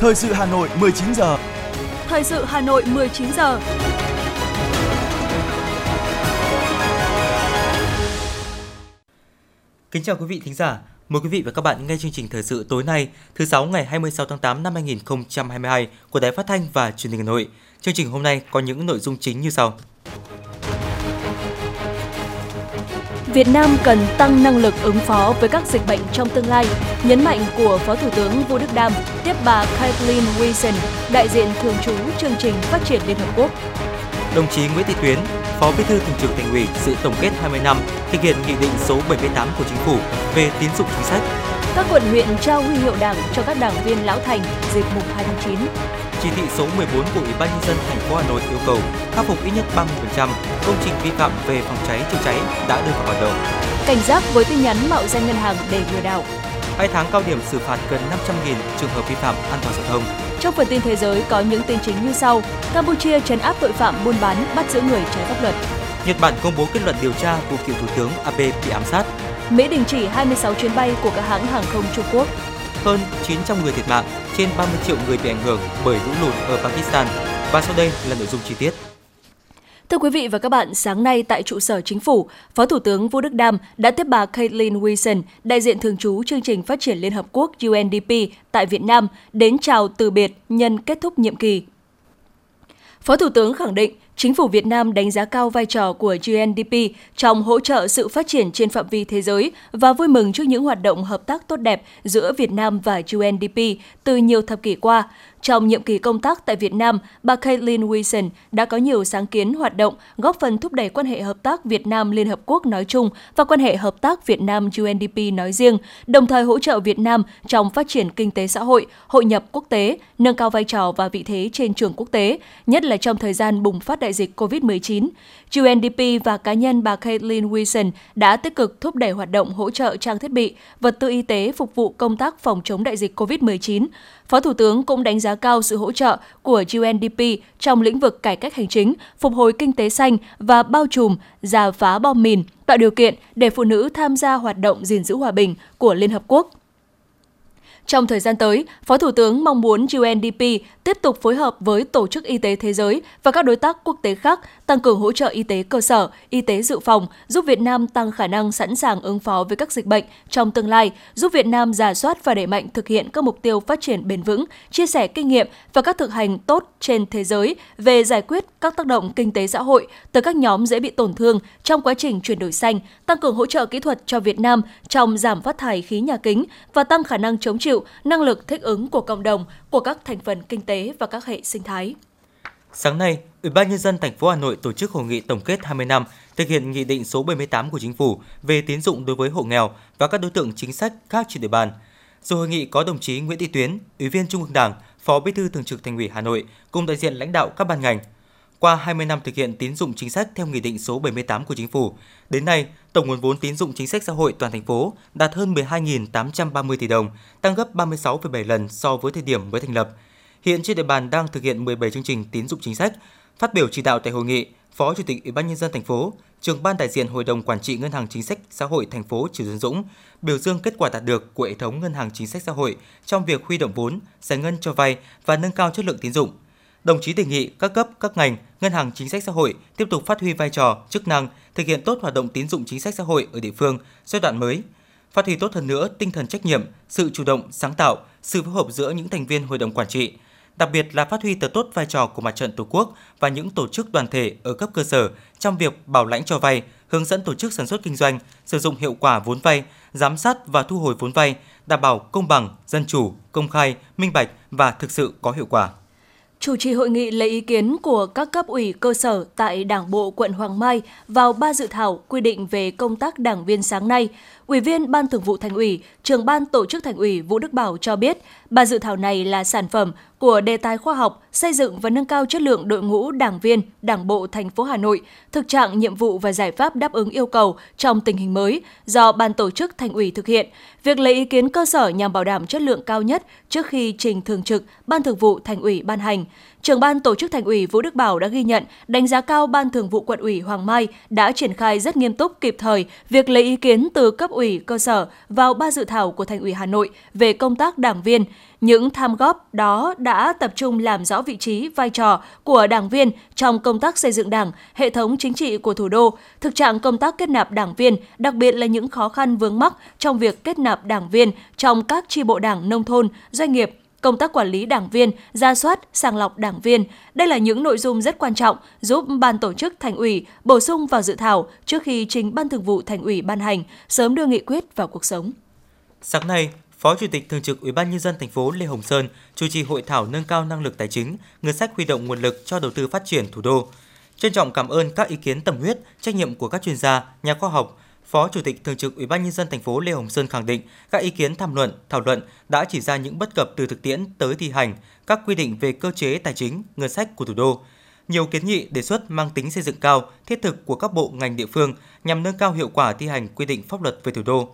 Thời sự Hà Nội 19 giờ. Thời sự Hà Nội 19 giờ. Kính chào quý vị thính giả. Mời quý vị và các bạn nghe chương trình thời sự tối nay, thứ sáu ngày 26 tháng 8 năm 2022 của Đài Phát thanh và Truyền hình Hà Nội. Chương trình hôm nay có những nội dung chính như sau. Việt Nam cần tăng năng lực ứng phó với các dịch bệnh trong tương lai, nhấn mạnh của Phó Thủ tướng Vũ Đức Đam tiếp bà Kathleen Wilson, đại diện thường trú chương trình phát triển Liên Hợp Quốc. Đồng chí Nguyễn Thị Tuyến, Phó Bí thư Thường trực Thành ủy dự tổng kết 20 năm thực hiện nghị định số 78 của Chính phủ về tín dụng chính sách. Các quận huyện trao huy hiệu Đảng cho các đảng viên lão thành dịp mùng 2 tháng 9. Chỉ thị số 14 của Ủy ban nhân dân thành phố Hà Nội yêu cầu khắc phục ít nhất 30% công trình vi phạm về phòng cháy chữa cháy đã đưa vào hoạt động. Cảnh giác với tin nhắn mạo danh ngân hàng để lừa đảo. Hai tháng cao điểm xử phạt gần 500.000 trường hợp vi phạm an toàn giao thông. Trong phần tin thế giới có những tin chính như sau: Campuchia trấn áp tội phạm buôn bán, bắt giữ người trái pháp luật. Nhật Bản công bố kết luận điều tra vụ cựu thủ tướng Abe bị ám sát. Mỹ đình chỉ 26 chuyến bay của các hãng hàng không Trung Quốc. Hơn 900 người thiệt mạng, trên 30 triệu người bị ảnh hưởng bởi lũ lụt ở Pakistan. Và sau đây là nội dung chi tiết. Thưa quý vị và các bạn, sáng nay tại trụ sở chính phủ, Phó Thủ tướng Vũ Đức Đam đã tiếp bà Caitlin Wilson, đại diện thường trú chương trình phát triển Liên Hợp Quốc UNDP tại Việt Nam, đến chào từ biệt nhân kết thúc nhiệm kỳ. Phó Thủ tướng khẳng định, Chính phủ Việt Nam đánh giá cao vai trò của GNDP trong hỗ trợ sự phát triển trên phạm vi thế giới và vui mừng trước những hoạt động hợp tác tốt đẹp giữa Việt Nam và GNDP từ nhiều thập kỷ qua. Trong nhiệm kỳ công tác tại Việt Nam, bà Caitlin Wilson đã có nhiều sáng kiến hoạt động góp phần thúc đẩy quan hệ hợp tác Việt Nam Liên Hợp Quốc nói chung và quan hệ hợp tác Việt Nam UNDP nói riêng, đồng thời hỗ trợ Việt Nam trong phát triển kinh tế xã hội, hội nhập quốc tế, nâng cao vai trò và vị thế trên trường quốc tế, nhất là trong thời gian bùng phát đại dịch COVID-19. UNDP và cá nhân bà Caitlin Wilson đã tích cực thúc đẩy hoạt động hỗ trợ trang thiết bị, vật tư y tế phục vụ công tác phòng chống đại dịch COVID-19. Phó Thủ tướng cũng đánh giá cao sự hỗ trợ của UNDP trong lĩnh vực cải cách hành chính, phục hồi kinh tế xanh và bao trùm, giả phá bom mìn, tạo điều kiện để phụ nữ tham gia hoạt động gìn giữ hòa bình của Liên Hợp Quốc. Trong thời gian tới, Phó Thủ tướng mong muốn UNDP tiếp tục phối hợp với Tổ chức Y tế Thế giới và các đối tác quốc tế khác tăng cường hỗ trợ y tế cơ sở, y tế dự phòng, giúp Việt Nam tăng khả năng sẵn sàng ứng phó với các dịch bệnh trong tương lai, giúp Việt Nam giả soát và đẩy mạnh thực hiện các mục tiêu phát triển bền vững, chia sẻ kinh nghiệm và các thực hành tốt trên thế giới về giải quyết các tác động kinh tế xã hội từ các nhóm dễ bị tổn thương trong quá trình chuyển đổi xanh, tăng cường hỗ trợ kỹ thuật cho Việt Nam trong giảm phát thải khí nhà kính và tăng khả năng chống chịu, năng lực thích ứng của cộng đồng, của các thành phần kinh tế và các hệ sinh thái. Sáng nay, Ủy ban nhân dân thành phố Hà Nội tổ chức hội nghị tổng kết 20 năm thực hiện nghị định số 78 của chính phủ về tín dụng đối với hộ nghèo và các đối tượng chính sách khác trên địa bàn. Dự hội nghị có đồng chí Nguyễn Thị Tuyến, Ủy viên Trung ương Đảng, Phó Bí thư Thường trực Thành ủy Hà Nội cùng đại diện lãnh đạo các ban ngành. Qua 20 năm thực hiện tín dụng chính sách theo Nghị định số 78 của Chính phủ, đến nay, tổng nguồn vốn tín dụng chính sách xã hội toàn thành phố đạt hơn 12.830 tỷ đồng, tăng gấp 36,7 lần so với thời điểm mới thành lập. Hiện trên địa bàn đang thực hiện 17 chương trình tín dụng chính sách. Phát biểu chỉ đạo tại hội nghị, Phó Chủ tịch Ủy ban nhân dân thành phố, trưởng ban đại diện Hội đồng quản trị Ngân hàng Chính sách Xã hội thành phố Trừ Xuân Dũng biểu dương kết quả đạt được của hệ thống ngân hàng chính sách xã hội trong việc huy động vốn, giải ngân cho vay và nâng cao chất lượng tín dụng. Đồng chí đề nghị các cấp, các ngành, ngân hàng chính sách xã hội tiếp tục phát huy vai trò, chức năng, thực hiện tốt hoạt động tín dụng chính sách xã hội ở địa phương giai đoạn mới, phát huy tốt hơn nữa tinh thần trách nhiệm, sự chủ động, sáng tạo, sự phối hợp giữa những thành viên hội đồng quản trị, đặc biệt là phát huy thật tốt vai trò của mặt trận Tổ quốc và những tổ chức đoàn thể ở cấp cơ sở trong việc bảo lãnh cho vay, hướng dẫn tổ chức sản xuất kinh doanh, sử dụng hiệu quả vốn vay, giám sát và thu hồi vốn vay, đảm bảo công bằng, dân chủ, công khai, minh bạch và thực sự có hiệu quả. Chủ trì hội nghị lấy ý kiến của các cấp ủy cơ sở tại Đảng bộ quận Hoàng Mai vào ba dự thảo quy định về công tác đảng viên sáng nay, Ủy viên Ban Thường vụ Thành ủy, Trưởng ban Tổ chức Thành ủy Vũ Đức Bảo cho biết, ba dự thảo này là sản phẩm của đề tài khoa học xây dựng và nâng cao chất lượng đội ngũ đảng viên, Đảng bộ thành phố Hà Nội, thực trạng nhiệm vụ và giải pháp đáp ứng yêu cầu trong tình hình mới do ban tổ chức Thành ủy thực hiện. Việc lấy ý kiến cơ sở nhằm bảo đảm chất lượng cao nhất trước khi trình thường trực Ban Thường vụ Thành ủy ban hành. Trưởng ban tổ chức Thành ủy Vũ Đức Bảo đã ghi nhận, đánh giá cao Ban Thường vụ Quận ủy Hoàng Mai đã triển khai rất nghiêm túc kịp thời việc lấy ý kiến từ cấp ủy cơ sở vào ba dự thảo của Thành ủy Hà Nội về công tác đảng viên, những tham góp đó đã tập trung làm rõ vị trí, vai trò của đảng viên trong công tác xây dựng đảng, hệ thống chính trị của thủ đô, thực trạng công tác kết nạp đảng viên, đặc biệt là những khó khăn vướng mắc trong việc kết nạp đảng viên trong các chi bộ đảng nông thôn, doanh nghiệp, công tác quản lý đảng viên, ra soát, sàng lọc đảng viên. Đây là những nội dung rất quan trọng giúp ban tổ chức thành ủy bổ sung vào dự thảo trước khi trình ban thường vụ thành ủy ban hành, sớm đưa nghị quyết vào cuộc sống. Sáng nay, Phó Chủ tịch Thường trực Ủy ban nhân dân thành phố Lê Hồng Sơn chủ trì hội thảo nâng cao năng lực tài chính, ngân sách huy động nguồn lực cho đầu tư phát triển thủ đô. Trân trọng cảm ơn các ý kiến tâm huyết, trách nhiệm của các chuyên gia, nhà khoa học, Phó Chủ tịch Thường trực Ủy ban nhân dân thành phố Lê Hồng Sơn khẳng định các ý kiến tham luận, thảo luận đã chỉ ra những bất cập từ thực tiễn tới thi hành các quy định về cơ chế tài chính, ngân sách của thủ đô. Nhiều kiến nghị đề xuất mang tính xây dựng cao, thiết thực của các bộ ngành địa phương nhằm nâng cao hiệu quả thi hành quy định pháp luật về thủ đô.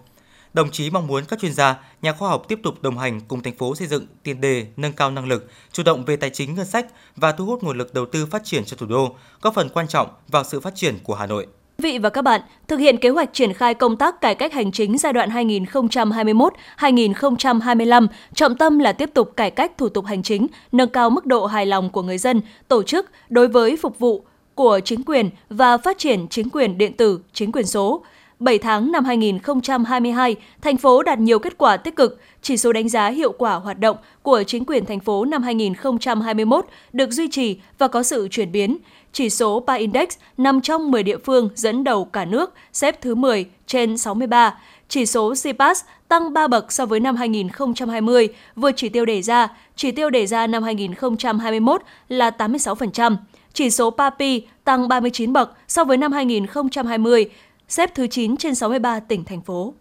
Đồng chí mong muốn các chuyên gia, nhà khoa học tiếp tục đồng hành cùng thành phố xây dựng tiền đề nâng cao năng lực, chủ động về tài chính ngân sách và thu hút nguồn lực đầu tư phát triển cho thủ đô, góp phần quan trọng vào sự phát triển của Hà Nội. Quý vị và các bạn, thực hiện kế hoạch triển khai công tác cải cách hành chính giai đoạn 2021-2025, trọng tâm là tiếp tục cải cách thủ tục hành chính, nâng cao mức độ hài lòng của người dân, tổ chức đối với phục vụ của chính quyền và phát triển chính quyền điện tử, chính quyền số. 7 tháng năm 2022, thành phố đạt nhiều kết quả tích cực. Chỉ số đánh giá hiệu quả hoạt động của chính quyền thành phố năm 2021 được duy trì và có sự chuyển biến. Chỉ số PA Index nằm trong 10 địa phương dẫn đầu cả nước, xếp thứ 10 trên 63. Chỉ số CPAS tăng 3 bậc so với năm 2020, vượt chỉ tiêu đề ra. Chỉ tiêu đề ra năm 2021 là 86%. Chỉ số PAPI tăng 39 bậc so với năm 2020, xếp thứ 9 trên 63 tỉnh thành phố.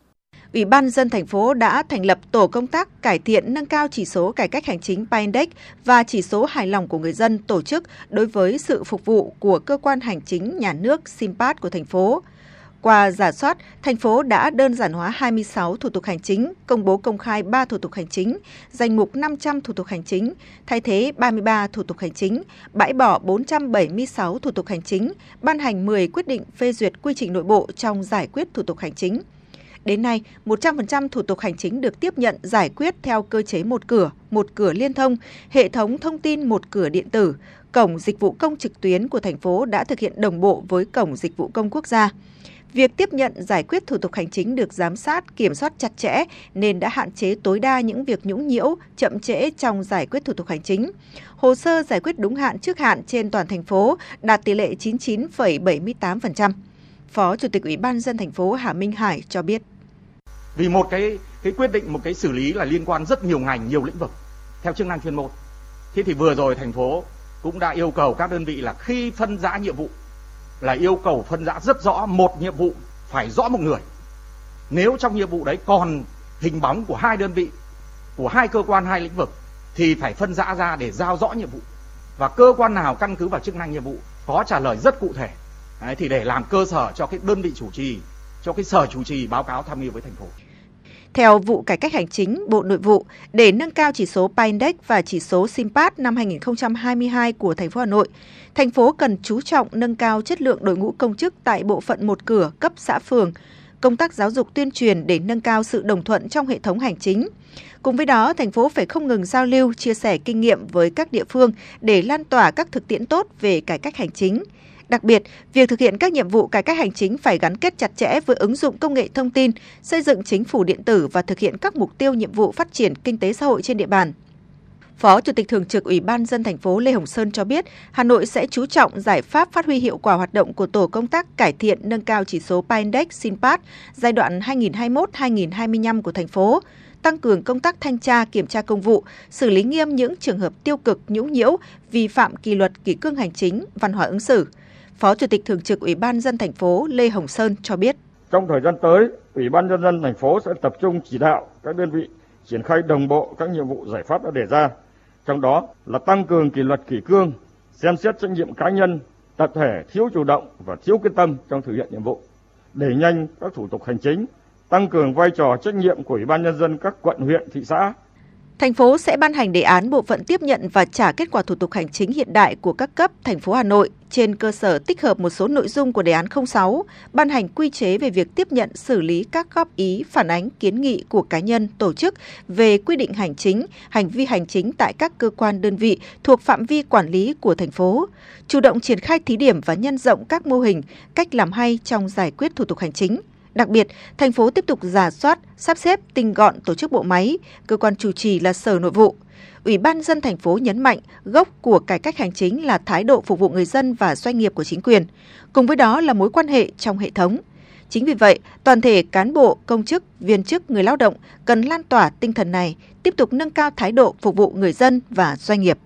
Ủy ban dân thành phố đã thành lập tổ công tác cải thiện nâng cao chỉ số cải cách hành chính Pindex và chỉ số hài lòng của người dân tổ chức đối với sự phục vụ của cơ quan hành chính nhà nước SIMPAT của thành phố. Qua giả soát, thành phố đã đơn giản hóa 26 thủ tục hành chính, công bố công khai 3 thủ tục hành chính, danh mục 500 thủ tục hành chính, thay thế 33 thủ tục hành chính, bãi bỏ 476 thủ tục hành chính, ban hành 10 quyết định phê duyệt quy trình nội bộ trong giải quyết thủ tục hành chính. Đến nay, 100% thủ tục hành chính được tiếp nhận giải quyết theo cơ chế một cửa, một cửa liên thông, hệ thống thông tin một cửa điện tử. Cổng dịch vụ công trực tuyến của thành phố đã thực hiện đồng bộ với Cổng dịch vụ công quốc gia. Việc tiếp nhận giải quyết thủ tục hành chính được giám sát, kiểm soát chặt chẽ nên đã hạn chế tối đa những việc nhũng nhiễu, chậm trễ trong giải quyết thủ tục hành chính. Hồ sơ giải quyết đúng hạn trước hạn trên toàn thành phố đạt tỷ lệ 99,78%. Phó Chủ tịch Ủy ban dân thành phố Hà Minh Hải cho biết. Vì một cái cái quyết định một cái xử lý là liên quan rất nhiều ngành, nhiều lĩnh vực theo chức năng chuyên môn. Thế thì vừa rồi thành phố cũng đã yêu cầu các đơn vị là khi phân giã nhiệm vụ là yêu cầu phân giã rất rõ một nhiệm vụ phải rõ một người. Nếu trong nhiệm vụ đấy còn hình bóng của hai đơn vị, của hai cơ quan hai lĩnh vực thì phải phân giã ra để giao rõ nhiệm vụ. Và cơ quan nào căn cứ vào chức năng nhiệm vụ có trả lời rất cụ thể. Đấy, thì để làm cơ sở cho cái đơn vị chủ trì, cho cái sở chủ trì báo cáo tham mưu với thành phố. Theo vụ cải cách hành chính Bộ Nội vụ, để nâng cao chỉ số PAINDEX và chỉ số SIMPAT năm 2022 của thành phố Hà Nội, thành phố cần chú trọng nâng cao chất lượng đội ngũ công chức tại bộ phận một cửa cấp xã phường, công tác giáo dục tuyên truyền để nâng cao sự đồng thuận trong hệ thống hành chính. Cùng với đó, thành phố phải không ngừng giao lưu, chia sẻ kinh nghiệm với các địa phương để lan tỏa các thực tiễn tốt về cải cách hành chính. Đặc biệt, việc thực hiện các nhiệm vụ cải cách hành chính phải gắn kết chặt chẽ với ứng dụng công nghệ thông tin, xây dựng chính phủ điện tử và thực hiện các mục tiêu nhiệm vụ phát triển kinh tế xã hội trên địa bàn. Phó Chủ tịch Thường trực Ủy ban dân thành phố Lê Hồng Sơn cho biết, Hà Nội sẽ chú trọng giải pháp phát huy hiệu quả hoạt động của tổ công tác cải thiện nâng cao chỉ số PAINDEX SINPAT giai đoạn 2021-2025 của thành phố, tăng cường công tác thanh tra kiểm tra công vụ, xử lý nghiêm những trường hợp tiêu cực nhũng nhiễu, vi phạm kỷ luật kỷ cương hành chính, văn hóa ứng xử. Phó Chủ tịch Thường trực Ủy ban dân thành phố Lê Hồng Sơn cho biết. Trong thời gian tới, Ủy ban nhân dân thành phố sẽ tập trung chỉ đạo các đơn vị triển khai đồng bộ các nhiệm vụ giải pháp đã đề ra, trong đó là tăng cường kỷ luật kỷ cương, xem xét trách nhiệm cá nhân, tập thể thiếu chủ động và thiếu quyết tâm trong thực hiện nhiệm vụ, đẩy nhanh các thủ tục hành chính, tăng cường vai trò trách nhiệm của Ủy ban nhân dân các quận huyện, thị xã Thành phố sẽ ban hành đề án bộ phận tiếp nhận và trả kết quả thủ tục hành chính hiện đại của các cấp thành phố Hà Nội trên cơ sở tích hợp một số nội dung của đề án 06, ban hành quy chế về việc tiếp nhận xử lý các góp ý, phản ánh, kiến nghị của cá nhân, tổ chức về quy định hành chính, hành vi hành chính tại các cơ quan đơn vị thuộc phạm vi quản lý của thành phố, chủ động triển khai thí điểm và nhân rộng các mô hình, cách làm hay trong giải quyết thủ tục hành chính. Đặc biệt, thành phố tiếp tục giả soát, sắp xếp tinh gọn tổ chức bộ máy, cơ quan chủ trì là Sở Nội vụ. Ủy ban dân thành phố nhấn mạnh gốc của cải cách hành chính là thái độ phục vụ người dân và doanh nghiệp của chính quyền, cùng với đó là mối quan hệ trong hệ thống. Chính vì vậy, toàn thể cán bộ, công chức, viên chức, người lao động cần lan tỏa tinh thần này, tiếp tục nâng cao thái độ phục vụ người dân và doanh nghiệp.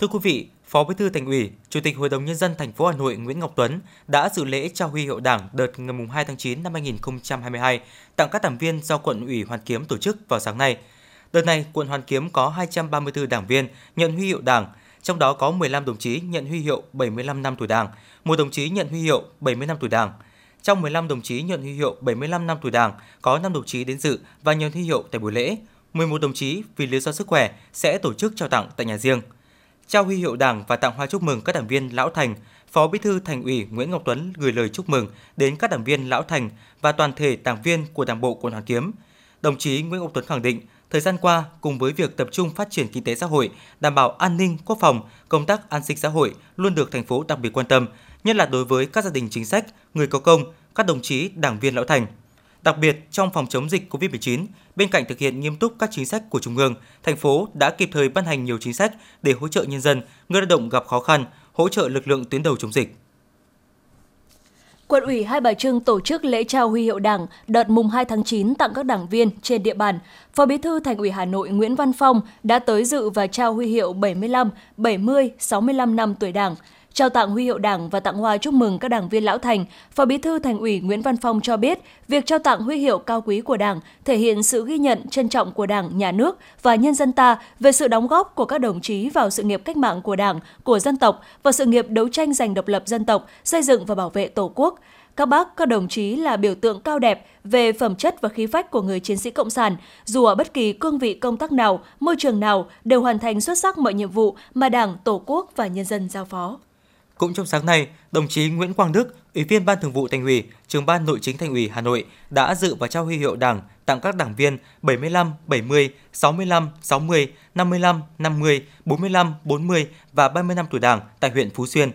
Thưa quý vị, Phó Bí thư Thành ủy, Chủ tịch Hội đồng nhân dân thành phố Hà Nội Nguyễn Ngọc Tuấn đã dự lễ trao huy hiệu Đảng đợt ngày 2 tháng 9 năm 2022 tặng các đảng viên do quận ủy Hoàn Kiếm tổ chức vào sáng nay. Đợt này, quận Hoàn Kiếm có 234 đảng viên nhận huy hiệu Đảng, trong đó có 15 đồng chí nhận huy hiệu 75 năm tuổi Đảng, một đồng chí nhận huy hiệu 70 năm tuổi Đảng. Trong 15 đồng chí nhận huy hiệu 75 năm tuổi Đảng, có 5 đồng chí đến dự và nhận huy hiệu tại buổi lễ. 11 đồng chí vì lý do sức khỏe sẽ tổ chức trao tặng tại nhà riêng trao huy hiệu Đảng và tặng hoa chúc mừng các đảng viên lão thành, Phó Bí thư Thành ủy Nguyễn Ngọc Tuấn gửi lời chúc mừng đến các đảng viên lão thành và toàn thể đảng viên của Đảng bộ quận Hoàn Kiếm. Đồng chí Nguyễn Ngọc Tuấn khẳng định, thời gian qua cùng với việc tập trung phát triển kinh tế xã hội, đảm bảo an ninh, quốc phòng, công tác an sinh xã hội luôn được thành phố đặc biệt quan tâm, nhất là đối với các gia đình chính sách, người có công, các đồng chí đảng viên lão thành. Đặc biệt, trong phòng chống dịch COVID-19, bên cạnh thực hiện nghiêm túc các chính sách của Trung ương, thành phố đã kịp thời ban hành nhiều chính sách để hỗ trợ nhân dân, người lao động gặp khó khăn, hỗ trợ lực lượng tuyến đầu chống dịch. Quận ủy Hai Bà Trưng tổ chức lễ trao huy hiệu Đảng đợt mùng 2 tháng 9 tặng các đảng viên trên địa bàn. Phó Bí thư Thành ủy Hà Nội Nguyễn Văn Phong đã tới dự và trao huy hiệu 75, 70, 65 năm tuổi Đảng. Trao tặng huy hiệu Đảng và tặng hoa chúc mừng các đảng viên lão thành, Phó Bí thư Thành ủy Nguyễn Văn Phong cho biết, việc trao tặng huy hiệu cao quý của Đảng thể hiện sự ghi nhận trân trọng của Đảng, nhà nước và nhân dân ta về sự đóng góp của các đồng chí vào sự nghiệp cách mạng của Đảng, của dân tộc và sự nghiệp đấu tranh giành độc lập dân tộc, xây dựng và bảo vệ Tổ quốc. Các bác, các đồng chí là biểu tượng cao đẹp về phẩm chất và khí phách của người chiến sĩ cộng sản, dù ở bất kỳ cương vị công tác nào, môi trường nào đều hoàn thành xuất sắc mọi nhiệm vụ mà Đảng, Tổ quốc và nhân dân giao phó. Cũng trong sáng nay, đồng chí Nguyễn Quang Đức, Ủy viên Ban Thường vụ Thành ủy, Trưởng ban Nội chính Thành ủy Hà Nội đã dự và trao huy hiệu Đảng tặng các đảng viên 75, 70, 65, 60, 55, 50, 45, 40 và 30 năm tuổi Đảng tại huyện Phú Xuyên.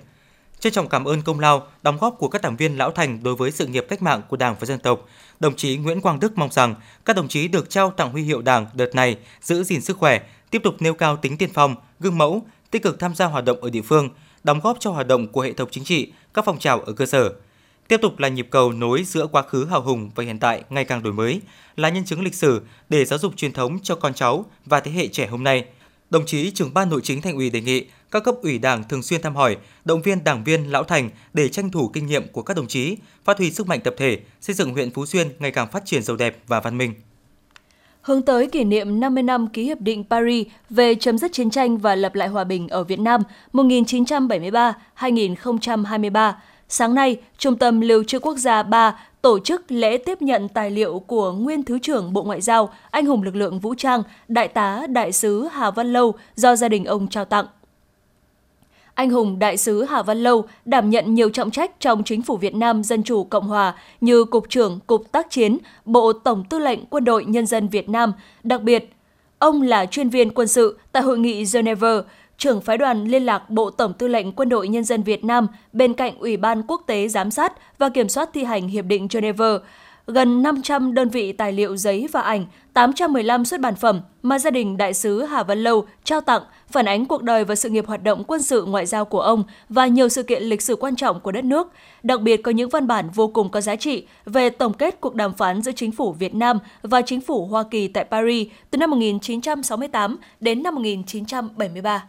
Trân trọng cảm ơn công lao, đóng góp của các đảng viên lão thành đối với sự nghiệp cách mạng của Đảng và dân tộc. Đồng chí Nguyễn Quang Đức mong rằng các đồng chí được trao tặng huy hiệu Đảng đợt này giữ gìn sức khỏe, tiếp tục nêu cao tính tiên phong, gương mẫu, tích cực tham gia hoạt động ở địa phương, đóng góp cho hoạt động của hệ thống chính trị, các phong trào ở cơ sở. Tiếp tục là nhịp cầu nối giữa quá khứ hào hùng và hiện tại ngày càng đổi mới, là nhân chứng lịch sử để giáo dục truyền thống cho con cháu và thế hệ trẻ hôm nay. Đồng chí trưởng ban nội chính thành ủy đề nghị các cấp ủy đảng thường xuyên thăm hỏi, động viên đảng viên lão thành để tranh thủ kinh nghiệm của các đồng chí, phát huy sức mạnh tập thể, xây dựng huyện Phú Xuyên ngày càng phát triển giàu đẹp và văn minh hướng tới kỷ niệm 50 năm ký Hiệp định Paris về chấm dứt chiến tranh và lập lại hòa bình ở Việt Nam 1973-2023. Sáng nay, Trung tâm Lưu trữ Quốc gia 3 tổ chức lễ tiếp nhận tài liệu của nguyên Thứ trưởng Bộ Ngoại giao, anh hùng lực lượng vũ trang, Đại tá Đại sứ Hà Văn Lâu do gia đình ông trao tặng anh hùng đại sứ Hà Văn Lâu đảm nhận nhiều trọng trách trong chính phủ Việt Nam Dân chủ Cộng hòa như Cục trưởng Cục Tác chiến, Bộ Tổng tư lệnh Quân đội Nhân dân Việt Nam. Đặc biệt, ông là chuyên viên quân sự tại Hội nghị Geneva, trưởng phái đoàn liên lạc Bộ Tổng tư lệnh Quân đội Nhân dân Việt Nam bên cạnh Ủy ban Quốc tế Giám sát và Kiểm soát thi hành Hiệp định Geneva gần 500 đơn vị tài liệu giấy và ảnh, 815 xuất bản phẩm mà gia đình đại sứ Hà Văn Lâu trao tặng phản ánh cuộc đời và sự nghiệp hoạt động quân sự ngoại giao của ông và nhiều sự kiện lịch sử quan trọng của đất nước. Đặc biệt có những văn bản vô cùng có giá trị về tổng kết cuộc đàm phán giữa chính phủ Việt Nam và chính phủ Hoa Kỳ tại Paris từ năm 1968 đến năm 1973.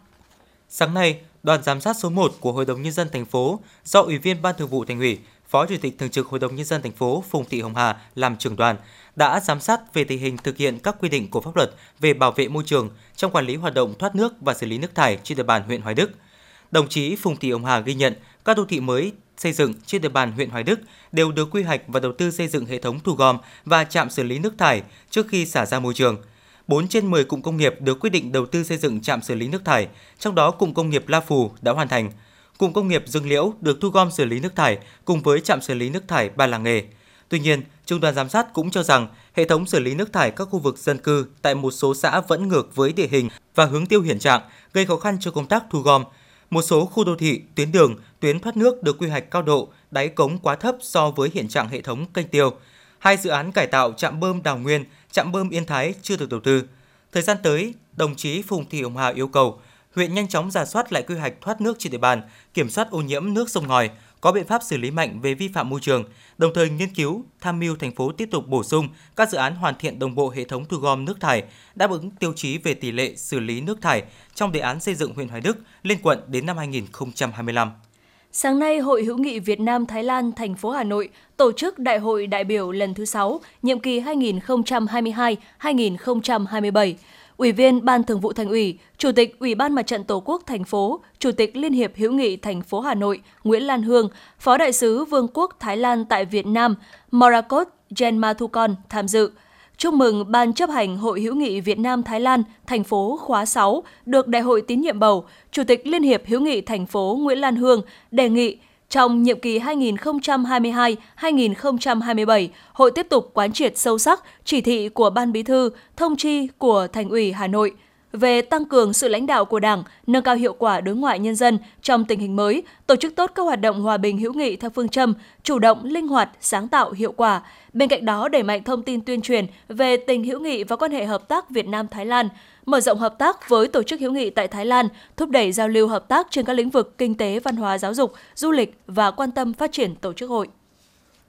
Sáng nay, đoàn giám sát số 1 của Hội đồng nhân dân thành phố do Ủy viên Ban Thường vụ Thành ủy, Phó Chủ tịch Thường trực Hội đồng nhân dân thành phố Phùng Thị Hồng Hà làm trưởng đoàn đã giám sát về tình hình thực hiện các quy định của pháp luật về bảo vệ môi trường trong quản lý hoạt động thoát nước và xử lý nước thải trên địa bàn huyện Hoài Đức. Đồng chí Phùng Thị Hồng Hà ghi nhận các đô thị mới xây dựng trên địa bàn huyện Hoài Đức đều được quy hoạch và đầu tư xây dựng hệ thống thu gom và trạm xử lý nước thải trước khi xả ra môi trường. 4 trên 10 cụm công nghiệp được quyết định đầu tư xây dựng trạm xử lý nước thải, trong đó cụm công nghiệp La Phù đã hoàn thành. Cụm công nghiệp Dương Liễu được thu gom xử lý nước thải cùng với trạm xử lý nước thải Ba Làng Nghề. Tuy nhiên, Trung đoàn giám sát cũng cho rằng hệ thống xử lý nước thải các khu vực dân cư tại một số xã vẫn ngược với địa hình và hướng tiêu hiển trạng, gây khó khăn cho công tác thu gom. Một số khu đô thị, tuyến đường, tuyến thoát nước được quy hoạch cao độ, đáy cống quá thấp so với hiện trạng hệ thống kênh tiêu. Hai dự án cải tạo trạm bơm Đào Nguyên, trạm bơm Yên Thái chưa được đầu tư. Thời gian tới, đồng chí Phùng Thị Hồng Hà yêu cầu huyện nhanh chóng giả soát lại quy hoạch thoát nước trên địa bàn, kiểm soát ô nhiễm nước sông ngòi, có biện pháp xử lý mạnh về vi phạm môi trường, đồng thời nghiên cứu, tham mưu thành phố tiếp tục bổ sung các dự án hoàn thiện đồng bộ hệ thống thu gom nước thải, đáp ứng tiêu chí về tỷ lệ xử lý nước thải trong đề án xây dựng huyện Hoài Đức lên quận đến năm 2025. Sáng nay, Hội hữu nghị Việt Nam Thái Lan thành phố Hà Nội tổ chức Đại hội đại biểu lần thứ 6, nhiệm kỳ 2022-2027. Ủy viên Ban Thường vụ Thành ủy, Chủ tịch Ủy ban Mặt trận Tổ quốc thành phố, Chủ tịch Liên hiệp hữu nghị thành phố Hà Nội Nguyễn Lan Hương, Phó đại sứ Vương quốc Thái Lan tại Việt Nam Morakot Jenmathukon tham dự. Chúc mừng Ban chấp hành Hội hữu nghị Việt Nam Thái Lan thành phố khóa 6 được Đại hội tín nhiệm bầu, Chủ tịch Liên hiệp hữu nghị thành phố Nguyễn Lan Hương đề nghị trong nhiệm kỳ 2022-2027, hội tiếp tục quán triệt sâu sắc chỉ thị của Ban Bí thư, thông chi của Thành ủy Hà Nội về tăng cường sự lãnh đạo của Đảng, nâng cao hiệu quả đối ngoại nhân dân trong tình hình mới, tổ chức tốt các hoạt động hòa bình hữu nghị theo phương châm chủ động, linh hoạt, sáng tạo, hiệu quả. Bên cạnh đó, đẩy mạnh thông tin tuyên truyền về tình hữu nghị và quan hệ hợp tác Việt Nam Thái Lan, mở rộng hợp tác với tổ chức hữu nghị tại Thái Lan, thúc đẩy giao lưu hợp tác trên các lĩnh vực kinh tế, văn hóa, giáo dục, du lịch và quan tâm phát triển tổ chức hội.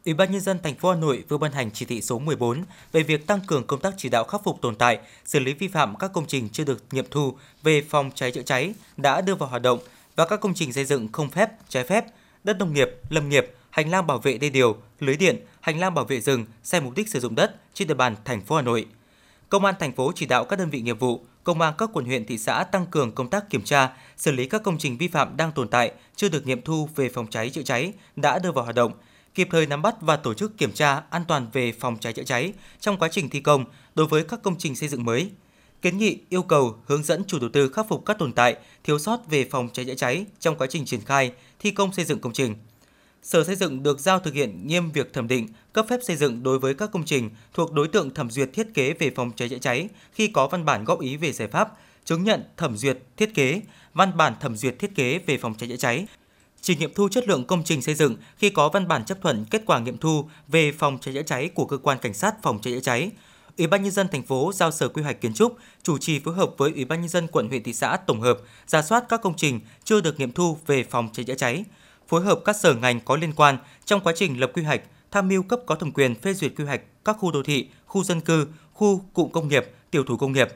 Ủy ban nhân dân thành phố Hà Nội vừa ban hành chỉ thị số 14 về việc tăng cường công tác chỉ đạo khắc phục tồn tại, xử lý vi phạm các công trình chưa được nghiệm thu về phòng cháy chữa cháy đã đưa vào hoạt động và các công trình xây dựng không phép, trái phép, đất nông nghiệp, lâm nghiệp, hành lang bảo vệ đê điều, lưới điện, hành lang bảo vệ rừng sai mục đích sử dụng đất trên địa bàn thành phố Hà Nội. Công an thành phố chỉ đạo các đơn vị nghiệp vụ, công an các quận huyện thị xã tăng cường công tác kiểm tra, xử lý các công trình vi phạm đang tồn tại chưa được nghiệm thu về phòng cháy chữa cháy đã đưa vào hoạt động, kịp thời nắm bắt và tổ chức kiểm tra an toàn về phòng cháy chữa cháy trong quá trình thi công đối với các công trình xây dựng mới. Kiến nghị yêu cầu hướng dẫn chủ đầu tư khắc phục các tồn tại, thiếu sót về phòng cháy chữa cháy trong quá trình triển khai thi công xây dựng công trình. Sở Xây dựng được giao thực hiện nghiêm việc thẩm định, cấp phép xây dựng đối với các công trình thuộc đối tượng thẩm duyệt thiết kế về phòng cháy chữa cháy khi có văn bản góp ý về giải pháp, chứng nhận thẩm duyệt thiết kế, văn bản thẩm duyệt thiết kế về phòng cháy chữa cháy, chỉ nghiệm thu chất lượng công trình xây dựng khi có văn bản chấp thuận kết quả nghiệm thu về phòng cháy chữa cháy của cơ quan cảnh sát phòng cháy chữa cháy. Ủy ban nhân dân thành phố giao Sở Quy hoạch Kiến trúc chủ trì phối hợp với Ủy ban nhân dân quận huyện thị xã tổng hợp ra soát các công trình chưa được nghiệm thu về phòng cháy chữa cháy, phối hợp các sở ngành có liên quan trong quá trình lập quy hoạch, tham mưu cấp có thẩm quyền phê duyệt quy hoạch các khu đô thị, khu dân cư, khu cụm công nghiệp, tiểu thủ công nghiệp,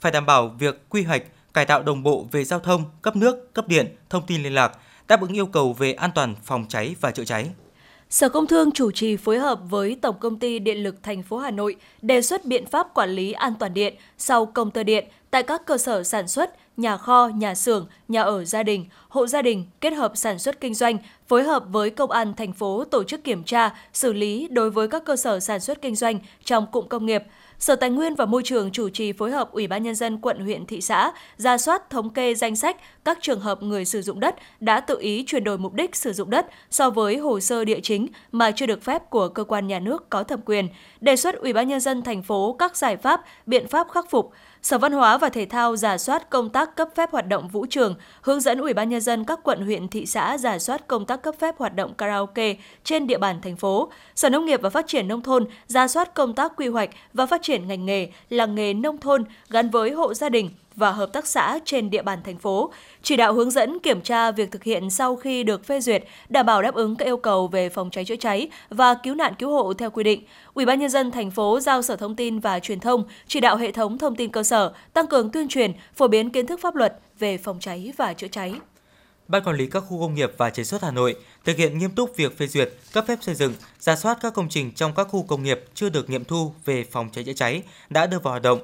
phải đảm bảo việc quy hoạch cải tạo đồng bộ về giao thông, cấp nước, cấp điện, thông tin liên lạc, đáp ứng yêu cầu về an toàn phòng cháy và chữa cháy. Sở Công Thương chủ trì phối hợp với Tổng công ty Điện lực thành phố Hà Nội đề xuất biện pháp quản lý an toàn điện sau công tơ điện tại các cơ sở sản xuất, nhà kho, nhà xưởng, nhà ở gia đình, hộ gia đình kết hợp sản xuất kinh doanh, phối hợp với công an thành phố tổ chức kiểm tra, xử lý đối với các cơ sở sản xuất kinh doanh trong cụm công nghiệp. Sở Tài nguyên và Môi trường chủ trì phối hợp Ủy ban nhân dân quận huyện thị xã ra soát thống kê danh sách các trường hợp người sử dụng đất đã tự ý chuyển đổi mục đích sử dụng đất so với hồ sơ địa chính mà chưa được phép của cơ quan nhà nước có thẩm quyền, đề xuất Ủy ban nhân dân thành phố các giải pháp, biện pháp khắc phục, Sở Văn hóa và Thể thao giả soát công tác cấp phép hoạt động vũ trường, hướng dẫn Ủy ban nhân dân các quận huyện thị xã giả soát công tác cấp phép hoạt động karaoke trên địa bàn thành phố. Sở Nông nghiệp và Phát triển nông thôn giả soát công tác quy hoạch và phát triển ngành nghề, làng nghề nông thôn gắn với hộ gia đình, và hợp tác xã trên địa bàn thành phố, chỉ đạo hướng dẫn kiểm tra việc thực hiện sau khi được phê duyệt, đảm bảo đáp ứng các yêu cầu về phòng cháy chữa cháy và cứu nạn cứu hộ theo quy định. Ủy ban nhân dân thành phố giao Sở Thông tin và Truyền thông chỉ đạo hệ thống thông tin cơ sở tăng cường tuyên truyền, phổ biến kiến thức pháp luật về phòng cháy và chữa cháy. Ban quản lý các khu công nghiệp và chế xuất Hà Nội thực hiện nghiêm túc việc phê duyệt, cấp phép xây dựng, ra soát các công trình trong các khu công nghiệp chưa được nghiệm thu về phòng cháy chữa cháy đã đưa vào hoạt động,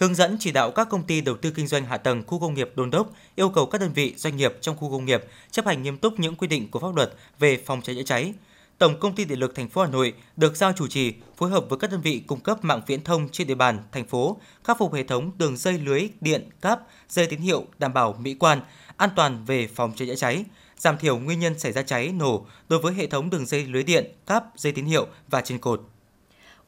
hướng dẫn chỉ đạo các công ty đầu tư kinh doanh hạ tầng khu công nghiệp đôn đốc yêu cầu các đơn vị doanh nghiệp trong khu công nghiệp chấp hành nghiêm túc những quy định của pháp luật về phòng cháy chữa cháy. Tổng công ty Điện lực thành phố Hà Nội được giao chủ trì phối hợp với các đơn vị cung cấp mạng viễn thông trên địa bàn thành phố khắc phục hệ thống đường dây lưới điện cáp, dây tín hiệu đảm bảo mỹ quan, an toàn về phòng cháy chữa cháy, giảm thiểu nguyên nhân xảy ra cháy nổ đối với hệ thống đường dây lưới điện, cáp, dây tín hiệu và trên cột.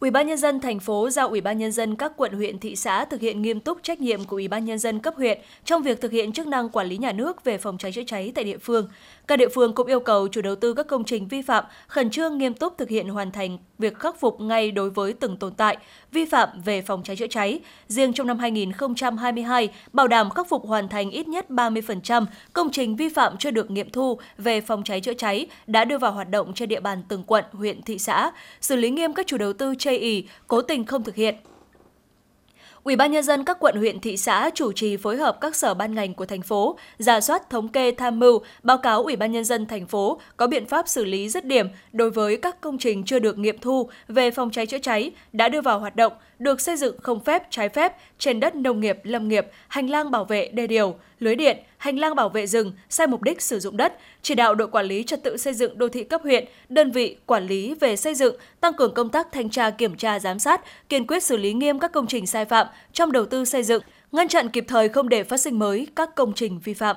Ủy ban nhân dân thành phố giao Ủy ban nhân dân các quận, huyện, thị xã thực hiện nghiêm túc trách nhiệm của Ủy ban nhân dân cấp huyện trong việc thực hiện chức năng quản lý nhà nước về phòng cháy chữa cháy tại địa phương. Các địa phương cũng yêu cầu chủ đầu tư các công trình vi phạm khẩn trương nghiêm túc thực hiện hoàn thành việc khắc phục ngay đối với từng tồn tại, vi phạm về phòng cháy chữa cháy. Riêng trong năm 2022, bảo đảm khắc phục hoàn thành ít nhất 30% công trình vi phạm chưa được nghiệm thu về phòng cháy chữa cháy đã đưa vào hoạt động trên địa bàn từng quận, huyện, thị xã, xử lý nghiêm các chủ đầu tư chây ý cố tình không thực hiện, Ủy ban nhân dân các quận huyện thị xã chủ trì phối hợp các sở ban ngành của thành phố giả soát thống kê tham mưu, báo cáo Ủy ban nhân dân thành phố có biện pháp xử lý dứt điểm đối với các công trình chưa được nghiệm thu về phòng cháy chữa cháy đã đưa vào hoạt động, được xây dựng không phép trái phép trên đất nông nghiệp, lâm nghiệp, hành lang bảo vệ đê điều, lưới điện, hành lang bảo vệ rừng sai mục đích sử dụng đất, chỉ đạo đội quản lý trật tự xây dựng đô thị cấp huyện, đơn vị quản lý về xây dựng tăng cường công tác thanh tra kiểm tra giám sát, kiên quyết xử lý nghiêm các công trình sai phạm trong đầu tư xây dựng, ngăn chặn kịp thời không để phát sinh mới các công trình vi phạm.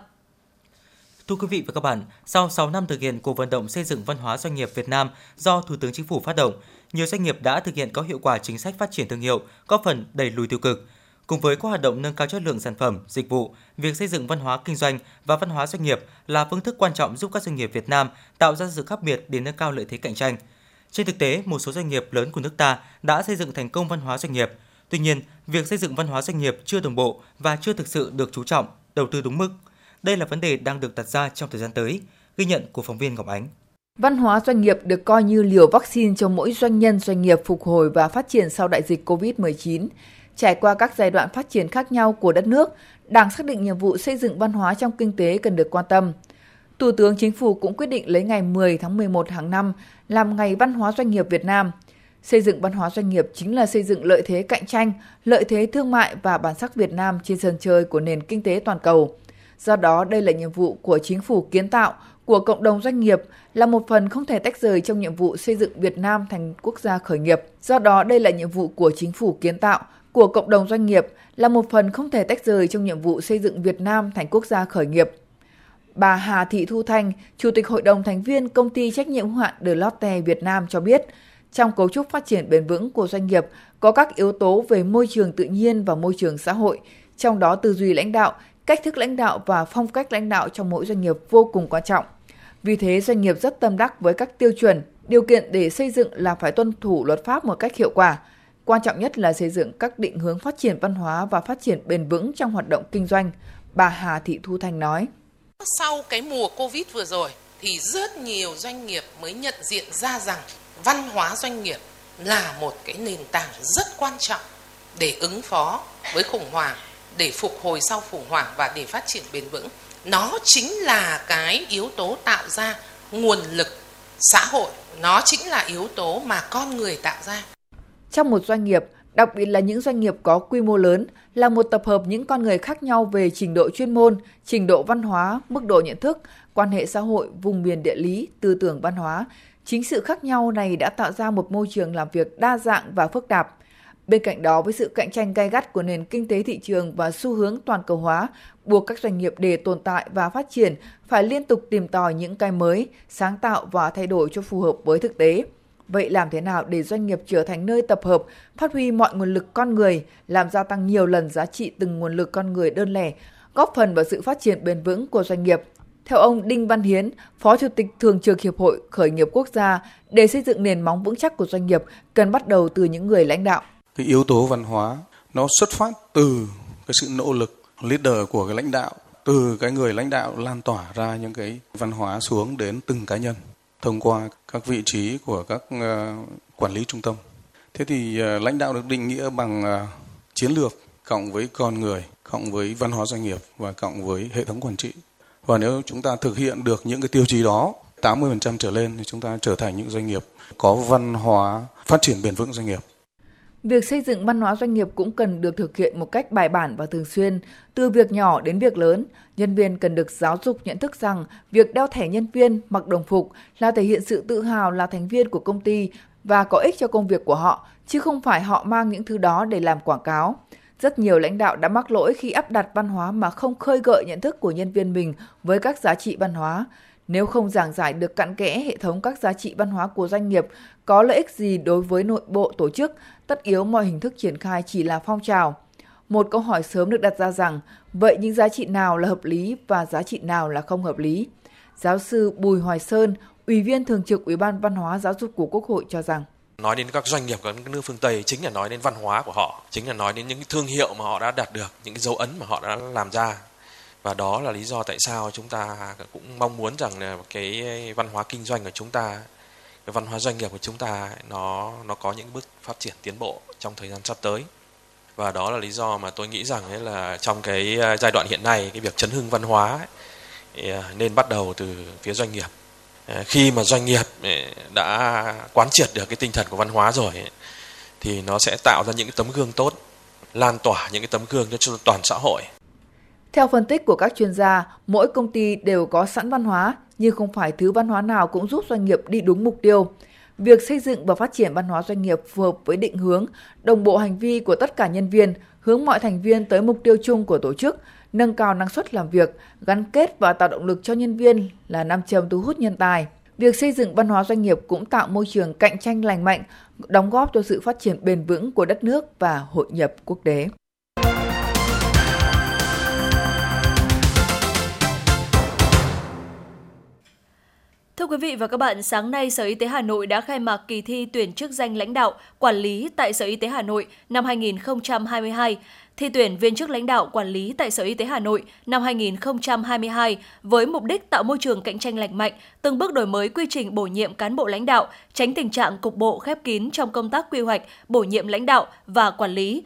Thưa quý vị và các bạn, sau 6 năm thực hiện cuộc vận động xây dựng văn hóa doanh nghiệp Việt Nam do Thủ tướng Chính phủ phát động, nhiều doanh nghiệp đã thực hiện có hiệu quả chính sách phát triển thương hiệu, góp phần đẩy lùi tiêu cực. Cùng với các hoạt động nâng cao chất lượng sản phẩm, dịch vụ, việc xây dựng văn hóa kinh doanh và văn hóa doanh nghiệp là phương thức quan trọng giúp các doanh nghiệp Việt Nam tạo ra sự khác biệt để nâng cao lợi thế cạnh tranh. Trên thực tế, một số doanh nghiệp lớn của nước ta đã xây dựng thành công văn hóa doanh nghiệp. Tuy nhiên, việc xây dựng văn hóa doanh nghiệp chưa đồng bộ và chưa thực sự được chú trọng, đầu tư đúng mức. Đây là vấn đề đang được đặt ra trong thời gian tới, ghi nhận của phóng viên Ngọc Ánh. Văn hóa doanh nghiệp được coi như liều vaccine cho mỗi doanh nhân doanh nghiệp phục hồi và phát triển sau đại dịch COVID-19. Trải qua các giai đoạn phát triển khác nhau của đất nước, Đảng xác định nhiệm vụ xây dựng văn hóa trong kinh tế cần được quan tâm. Thủ tướng Chính phủ cũng quyết định lấy ngày 10 tháng 11 hàng năm làm Ngày Văn hóa Doanh nghiệp Việt Nam. Xây dựng văn hóa doanh nghiệp chính là xây dựng lợi thế cạnh tranh, lợi thế thương mại và bản sắc Việt Nam trên sân chơi của nền kinh tế toàn cầu. Do đó, đây là nhiệm vụ của chính phủ kiến tạo, của cộng đồng doanh nghiệp là một phần không thể tách rời trong nhiệm vụ xây dựng Việt Nam thành quốc gia khởi nghiệp. Do đó, đây là nhiệm vụ của chính phủ kiến tạo, của cộng đồng doanh nghiệp là một phần không thể tách rời trong nhiệm vụ xây dựng Việt Nam thành quốc gia khởi nghiệp. Bà Hà Thị Thu Thanh, Chủ tịch Hội đồng thành viên Công ty trách nhiệm hữu hạn Deloitte Việt Nam cho biết, trong cấu trúc phát triển bền vững của doanh nghiệp có các yếu tố về môi trường tự nhiên và môi trường xã hội, trong đó tư duy lãnh đạo, cách thức lãnh đạo và phong cách lãnh đạo trong mỗi doanh nghiệp vô cùng quan trọng. Vì thế, doanh nghiệp rất tâm đắc với các tiêu chuẩn, điều kiện để xây dựng là phải tuân thủ luật pháp một cách hiệu quả. Quan trọng nhất là xây dựng các định hướng phát triển văn hóa và phát triển bền vững trong hoạt động kinh doanh, bà Hà Thị Thu Thanh nói. Sau cái mùa Covid vừa rồi thì rất nhiều doanh nghiệp mới nhận diện ra rằng văn hóa doanh nghiệp là một cái nền tảng rất quan trọng để ứng phó với khủng hoảng, để phục hồi sau khủng hoảng và để phát triển bền vững. Nó chính là cái yếu tố tạo ra nguồn lực xã hội, nó chính là yếu tố mà con người tạo ra. Trong một doanh nghiệp, đặc biệt là những doanh nghiệp có quy mô lớn, là một tập hợp những con người khác nhau về trình độ chuyên môn, trình độ văn hóa, mức độ nhận thức, quan hệ xã hội, vùng miền địa lý, tư tưởng văn hóa. Chính sự khác nhau này đã tạo ra một môi trường làm việc đa dạng và phức tạp. Bên cạnh đó, với sự cạnh tranh gay gắt của nền kinh tế thị trường và xu hướng toàn cầu hóa, buộc các doanh nghiệp để tồn tại và phát triển phải liên tục tìm tòi những cái mới, sáng tạo và thay đổi cho phù hợp với thực tế. Vậy làm thế nào để doanh nghiệp trở thành nơi tập hợp, phát huy mọi nguồn lực con người, làm gia tăng nhiều lần giá trị từng nguồn lực con người đơn lẻ, góp phần vào sự phát triển bền vững của doanh nghiệp? Theo ông Đinh Văn Hiến, Phó Chủ tịch Thường trực Hiệp hội Khởi nghiệp Quốc gia, để xây dựng nền móng vững chắc của doanh nghiệp cần bắt đầu từ những người lãnh đạo. Cái yếu tố văn hóa nó xuất phát từ cái sự nỗ lực leader của cái lãnh đạo, từ cái người lãnh đạo lan tỏa ra những cái văn hóa xuống đến từng cá nhân thông qua các vị trí của các ờ, quản lý trung tâm. Thế thì ờ, lãnh đạo được định nghĩa bằng ờ, chiến lược cộng với con người, cộng với văn hóa doanh nghiệp và cộng với hệ thống quản trị. Và nếu chúng ta thực hiện được những cái tiêu chí đó 80% trở lên thì chúng ta trở thành những doanh nghiệp có văn hóa phát triển bền vững doanh nghiệp. Việc xây dựng văn hóa doanh nghiệp cũng cần được thực hiện một cách bài bản và thường xuyên, từ việc nhỏ đến việc lớn. Nhân viên cần được giáo dục nhận thức rằng việc đeo thẻ nhân viên, mặc đồng phục là thể hiện sự tự hào là thành viên của công ty và có ích cho công việc của họ, chứ không phải họ mang những thứ đó để làm quảng cáo. Rất nhiều lãnh đạo đã mắc lỗi khi áp đặt văn hóa mà không khơi gợi nhận thức của nhân viên mình với các giá trị văn hóa. Nếu không giảng giải được cặn kẽ hệ thống các giá trị văn hóa của doanh nghiệp có lợi ích gì đối với nội bộ tổ chức, tất yếu mọi hình thức triển khai chỉ là phong trào. Một câu hỏi sớm được đặt ra rằng, vậy những giá trị nào là hợp lý và giá trị nào là không hợp lý? Giáo sư Bùi Hoài Sơn, Ủy viên Thường trực Ủy ban Văn hóa Giáo dục của Quốc hội cho rằng, nói đến các doanh nghiệp của các nước phương Tây chính là nói đến văn hóa của họ, chính là nói đến những thương hiệu mà họ đã đạt được, những cái dấu ấn mà họ đã làm ra. Và đó là lý do tại sao chúng ta cũng mong muốn rằng là cái văn hóa kinh doanh của chúng ta, cái văn hóa doanh nghiệp của chúng ta nó nó có những bước phát triển tiến bộ trong thời gian sắp tới. Và đó là lý do mà tôi nghĩ rằng ấy là trong cái à, giai đoạn hiện nay cái việc chấn hưng văn hóa ấy, à, nên bắt đầu từ phía doanh nghiệp à, khi mà doanh nghiệp đã quán triệt được cái tinh thần của văn hóa rồi thì nó sẽ tạo ra những cái tấm gương tốt lan tỏa những cái tấm gương cho toàn xã hội theo phân tích của các chuyên gia, mỗi công ty đều có sẵn văn hóa, nhưng không phải thứ văn hóa nào cũng giúp doanh nghiệp đi đúng mục tiêu. Việc xây dựng và phát triển văn hóa doanh nghiệp phù hợp với định hướng, đồng bộ hành vi của tất cả nhân viên, hướng mọi thành viên tới mục tiêu chung của tổ chức, nâng cao năng suất làm việc, gắn kết và tạo động lực cho nhân viên là nam châm thu hút nhân tài. Việc xây dựng văn hóa doanh nghiệp cũng tạo môi trường cạnh tranh lành mạnh, đóng góp cho sự phát triển bền vững của đất nước và hội nhập quốc tế. Thưa quý vị và các bạn, sáng nay Sở Y tế Hà Nội đã khai mạc kỳ thi tuyển chức danh lãnh đạo, quản lý tại Sở Y tế Hà Nội năm 2022 thi tuyển viên chức lãnh đạo quản lý tại Sở Y tế Hà Nội năm 2022 với mục đích tạo môi trường cạnh tranh lành mạnh, từng bước đổi mới quy trình bổ nhiệm cán bộ lãnh đạo, tránh tình trạng cục bộ khép kín trong công tác quy hoạch, bổ nhiệm lãnh đạo và quản lý.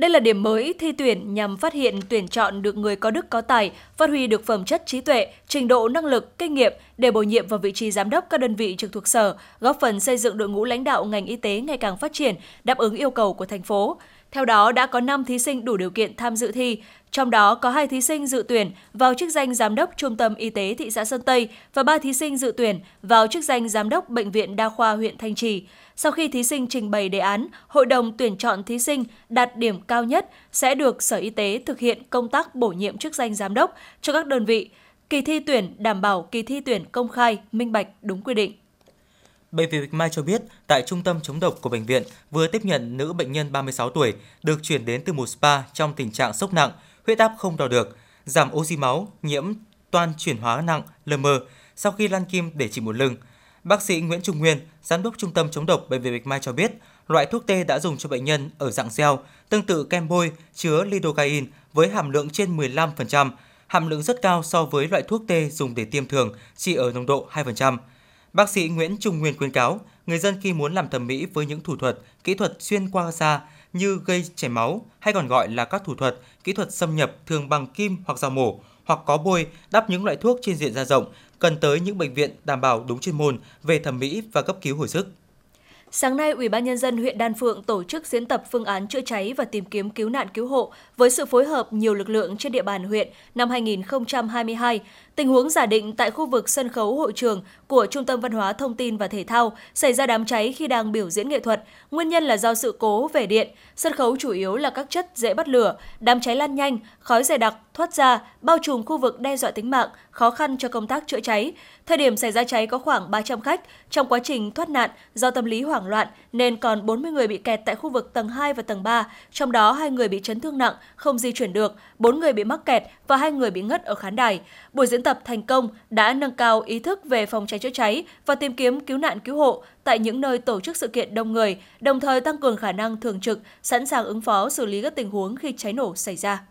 Đây là điểm mới thi tuyển nhằm phát hiện tuyển chọn được người có đức có tài, phát huy được phẩm chất trí tuệ, trình độ năng lực, kinh nghiệm để bổ nhiệm vào vị trí giám đốc các đơn vị trực thuộc sở, góp phần xây dựng đội ngũ lãnh đạo ngành y tế ngày càng phát triển, đáp ứng yêu cầu của thành phố. Theo đó, đã có 5 thí sinh đủ điều kiện tham dự thi, trong đó có 2 thí sinh dự tuyển vào chức danh Giám đốc Trung tâm Y tế thị xã Sơn Tây và 3 thí sinh dự tuyển vào chức danh Giám đốc Bệnh viện Đa khoa huyện Thanh Trì. Sau khi thí sinh trình bày đề án, Hội đồng tuyển chọn thí sinh đạt điểm cao nhất sẽ được Sở Y tế thực hiện công tác bổ nhiệm chức danh Giám đốc cho các đơn vị. Kỳ thi tuyển đảm bảo kỳ thi tuyển công khai, minh bạch, đúng quy định. Bệnh viện Bạch Mai cho biết, tại trung tâm chống độc của bệnh viện vừa tiếp nhận nữ bệnh nhân 36 tuổi được chuyển đến từ một spa trong tình trạng sốc nặng, huyết áp không đo được, giảm oxy máu, nhiễm toan chuyển hóa nặng, lờ mờ sau khi lăn kim để chỉ một lưng. Bác sĩ Nguyễn Trung Nguyên, giám đốc trung tâm chống độc bệnh viện Bạch Mai cho biết, loại thuốc tê đã dùng cho bệnh nhân ở dạng gel, tương tự kem bôi chứa lidocaine với hàm lượng trên 15%, hàm lượng rất cao so với loại thuốc tê dùng để tiêm thường, chỉ ở nồng độ 2%. Bác sĩ Nguyễn Trung Nguyên khuyến cáo, người dân khi muốn làm thẩm mỹ với những thủ thuật, kỹ thuật xuyên qua da như gây chảy máu hay còn gọi là các thủ thuật, kỹ thuật xâm nhập thường bằng kim hoặc dao mổ hoặc có bôi đắp những loại thuốc trên diện da rộng, cần tới những bệnh viện đảm bảo đúng chuyên môn về thẩm mỹ và cấp cứu hồi sức. Sáng nay, Ủy ban nhân dân huyện Đan Phượng tổ chức diễn tập phương án chữa cháy và tìm kiếm cứu nạn cứu hộ với sự phối hợp nhiều lực lượng trên địa bàn huyện năm 2022. Tình huống giả định tại khu vực sân khấu hội trường của Trung tâm Văn hóa Thông tin và Thể thao xảy ra đám cháy khi đang biểu diễn nghệ thuật. Nguyên nhân là do sự cố về điện. Sân khấu chủ yếu là các chất dễ bắt lửa. Đám cháy lan nhanh, khói dày đặc thoát ra, bao trùm khu vực đe dọa tính mạng, khó khăn cho công tác chữa cháy. Thời điểm xảy ra cháy có khoảng 300 khách. Trong quá trình thoát nạn, do tâm lý hoảng loạn nên còn 40 người bị kẹt tại khu vực tầng 2 và tầng 3, trong đó hai người bị chấn thương nặng, không di chuyển được, 4 người bị mắc kẹt và hai người bị ngất ở khán đài. Buổi diễn tập tập thành công đã nâng cao ý thức về phòng cháy chữa cháy và tìm kiếm cứu nạn cứu hộ tại những nơi tổ chức sự kiện đông người, đồng thời tăng cường khả năng thường trực, sẵn sàng ứng phó xử lý các tình huống khi cháy nổ xảy ra.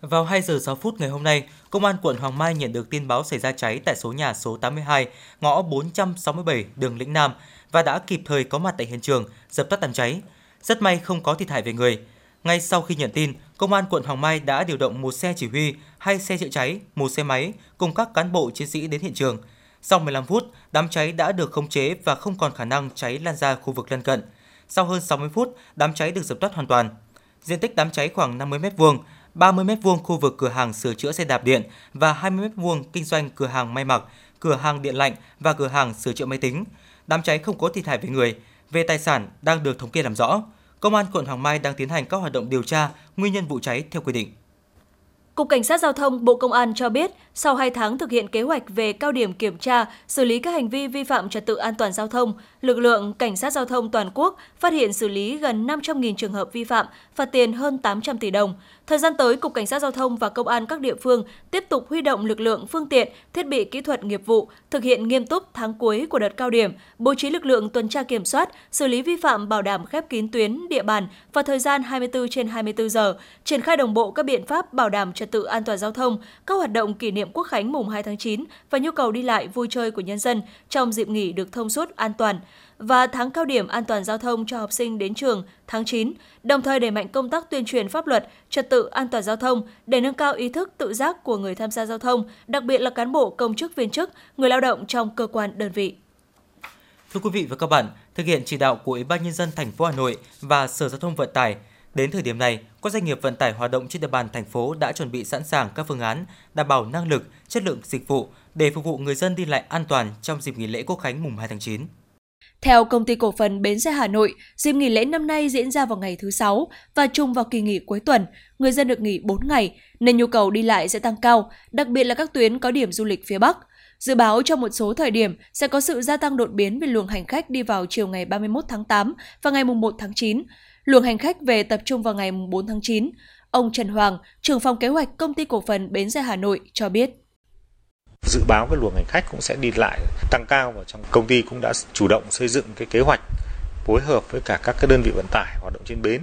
Vào 2 giờ 6 phút ngày hôm nay, Công an quận Hoàng Mai nhận được tin báo xảy ra cháy tại số nhà số 82, ngõ 467 đường Lĩnh Nam và đã kịp thời có mặt tại hiện trường, dập tắt đám cháy. Rất may không có thiệt hại về người. Ngay sau khi nhận tin, Công an quận Hoàng Mai đã điều động một xe chỉ huy, hai xe chữa cháy, một xe máy cùng các cán bộ chiến sĩ đến hiện trường. Sau 15 phút, đám cháy đã được khống chế và không còn khả năng cháy lan ra khu vực lân cận. Sau hơn 60 phút, đám cháy được dập tắt hoàn toàn. Diện tích đám cháy khoảng 50 m2, 30 m2 khu vực cửa hàng sửa chữa xe đạp điện và 20 m2 kinh doanh cửa hàng may mặc, cửa hàng điện lạnh và cửa hàng sửa chữa máy tính. Đám cháy không có thiệt hại về người, về tài sản đang được thống kê làm rõ. Công an quận Hoàng Mai đang tiến hành các hoạt động điều tra nguyên nhân vụ cháy theo quy định. Cục Cảnh sát Giao thông Bộ Công an cho biết, sau 2 tháng thực hiện kế hoạch về cao điểm kiểm tra, xử lý các hành vi vi phạm trật tự an toàn giao thông, lực lượng Cảnh sát Giao thông toàn quốc phát hiện xử lý gần 500.000 trường hợp vi phạm, phạt tiền hơn 800 tỷ đồng. Thời gian tới, Cục Cảnh sát Giao thông và Công an các địa phương tiếp tục huy động lực lượng, phương tiện, thiết bị kỹ thuật nghiệp vụ, thực hiện nghiêm túc tháng cuối của đợt cao điểm, bố trí lực lượng tuần tra kiểm soát, xử lý vi phạm bảo đảm khép kín tuyến, địa bàn và thời gian 24 trên 24 giờ, triển khai đồng bộ các biện pháp bảo đảm trật tự an toàn giao thông, các hoạt động kỷ niệm Quốc khánh mùng 2 tháng 9 và nhu cầu đi lại vui chơi của nhân dân trong dịp nghỉ được thông suốt an toàn và tháng cao điểm an toàn giao thông cho học sinh đến trường tháng 9, đồng thời đẩy mạnh công tác tuyên truyền pháp luật, trật tự an toàn giao thông để nâng cao ý thức tự giác của người tham gia giao thông, đặc biệt là cán bộ công chức viên chức, người lao động trong cơ quan đơn vị. Thưa quý vị và các bạn, thực hiện chỉ đạo của Ủy ban nhân dân thành phố Hà Nội và Sở Giao thông Vận tải, đến thời điểm này, các doanh nghiệp vận tải hoạt động trên địa bàn thành phố đã chuẩn bị sẵn sàng các phương án đảm bảo năng lực, chất lượng dịch vụ để phục vụ người dân đi lại an toàn trong dịp nghỉ lễ Quốc khánh mùng 2 tháng 9. Theo công ty cổ phần Bến xe Hà Nội, dịp nghỉ lễ năm nay diễn ra vào ngày thứ Sáu và chung vào kỳ nghỉ cuối tuần, người dân được nghỉ 4 ngày nên nhu cầu đi lại sẽ tăng cao, đặc biệt là các tuyến có điểm du lịch phía Bắc. Dự báo trong một số thời điểm sẽ có sự gia tăng đột biến về luồng hành khách đi vào chiều ngày 31 tháng 8 và ngày 1 tháng 9. Luồng hành khách về tập trung vào ngày 4 tháng 9. Ông Trần Hoàng, trưởng phòng kế hoạch công ty cổ phần Bến xe Hà Nội cho biết dự báo cái luồng hành khách cũng sẽ đi lại tăng cao và trong công ty cũng đã chủ động xây dựng cái kế hoạch phối hợp với cả các cái đơn vị vận tải hoạt động trên bến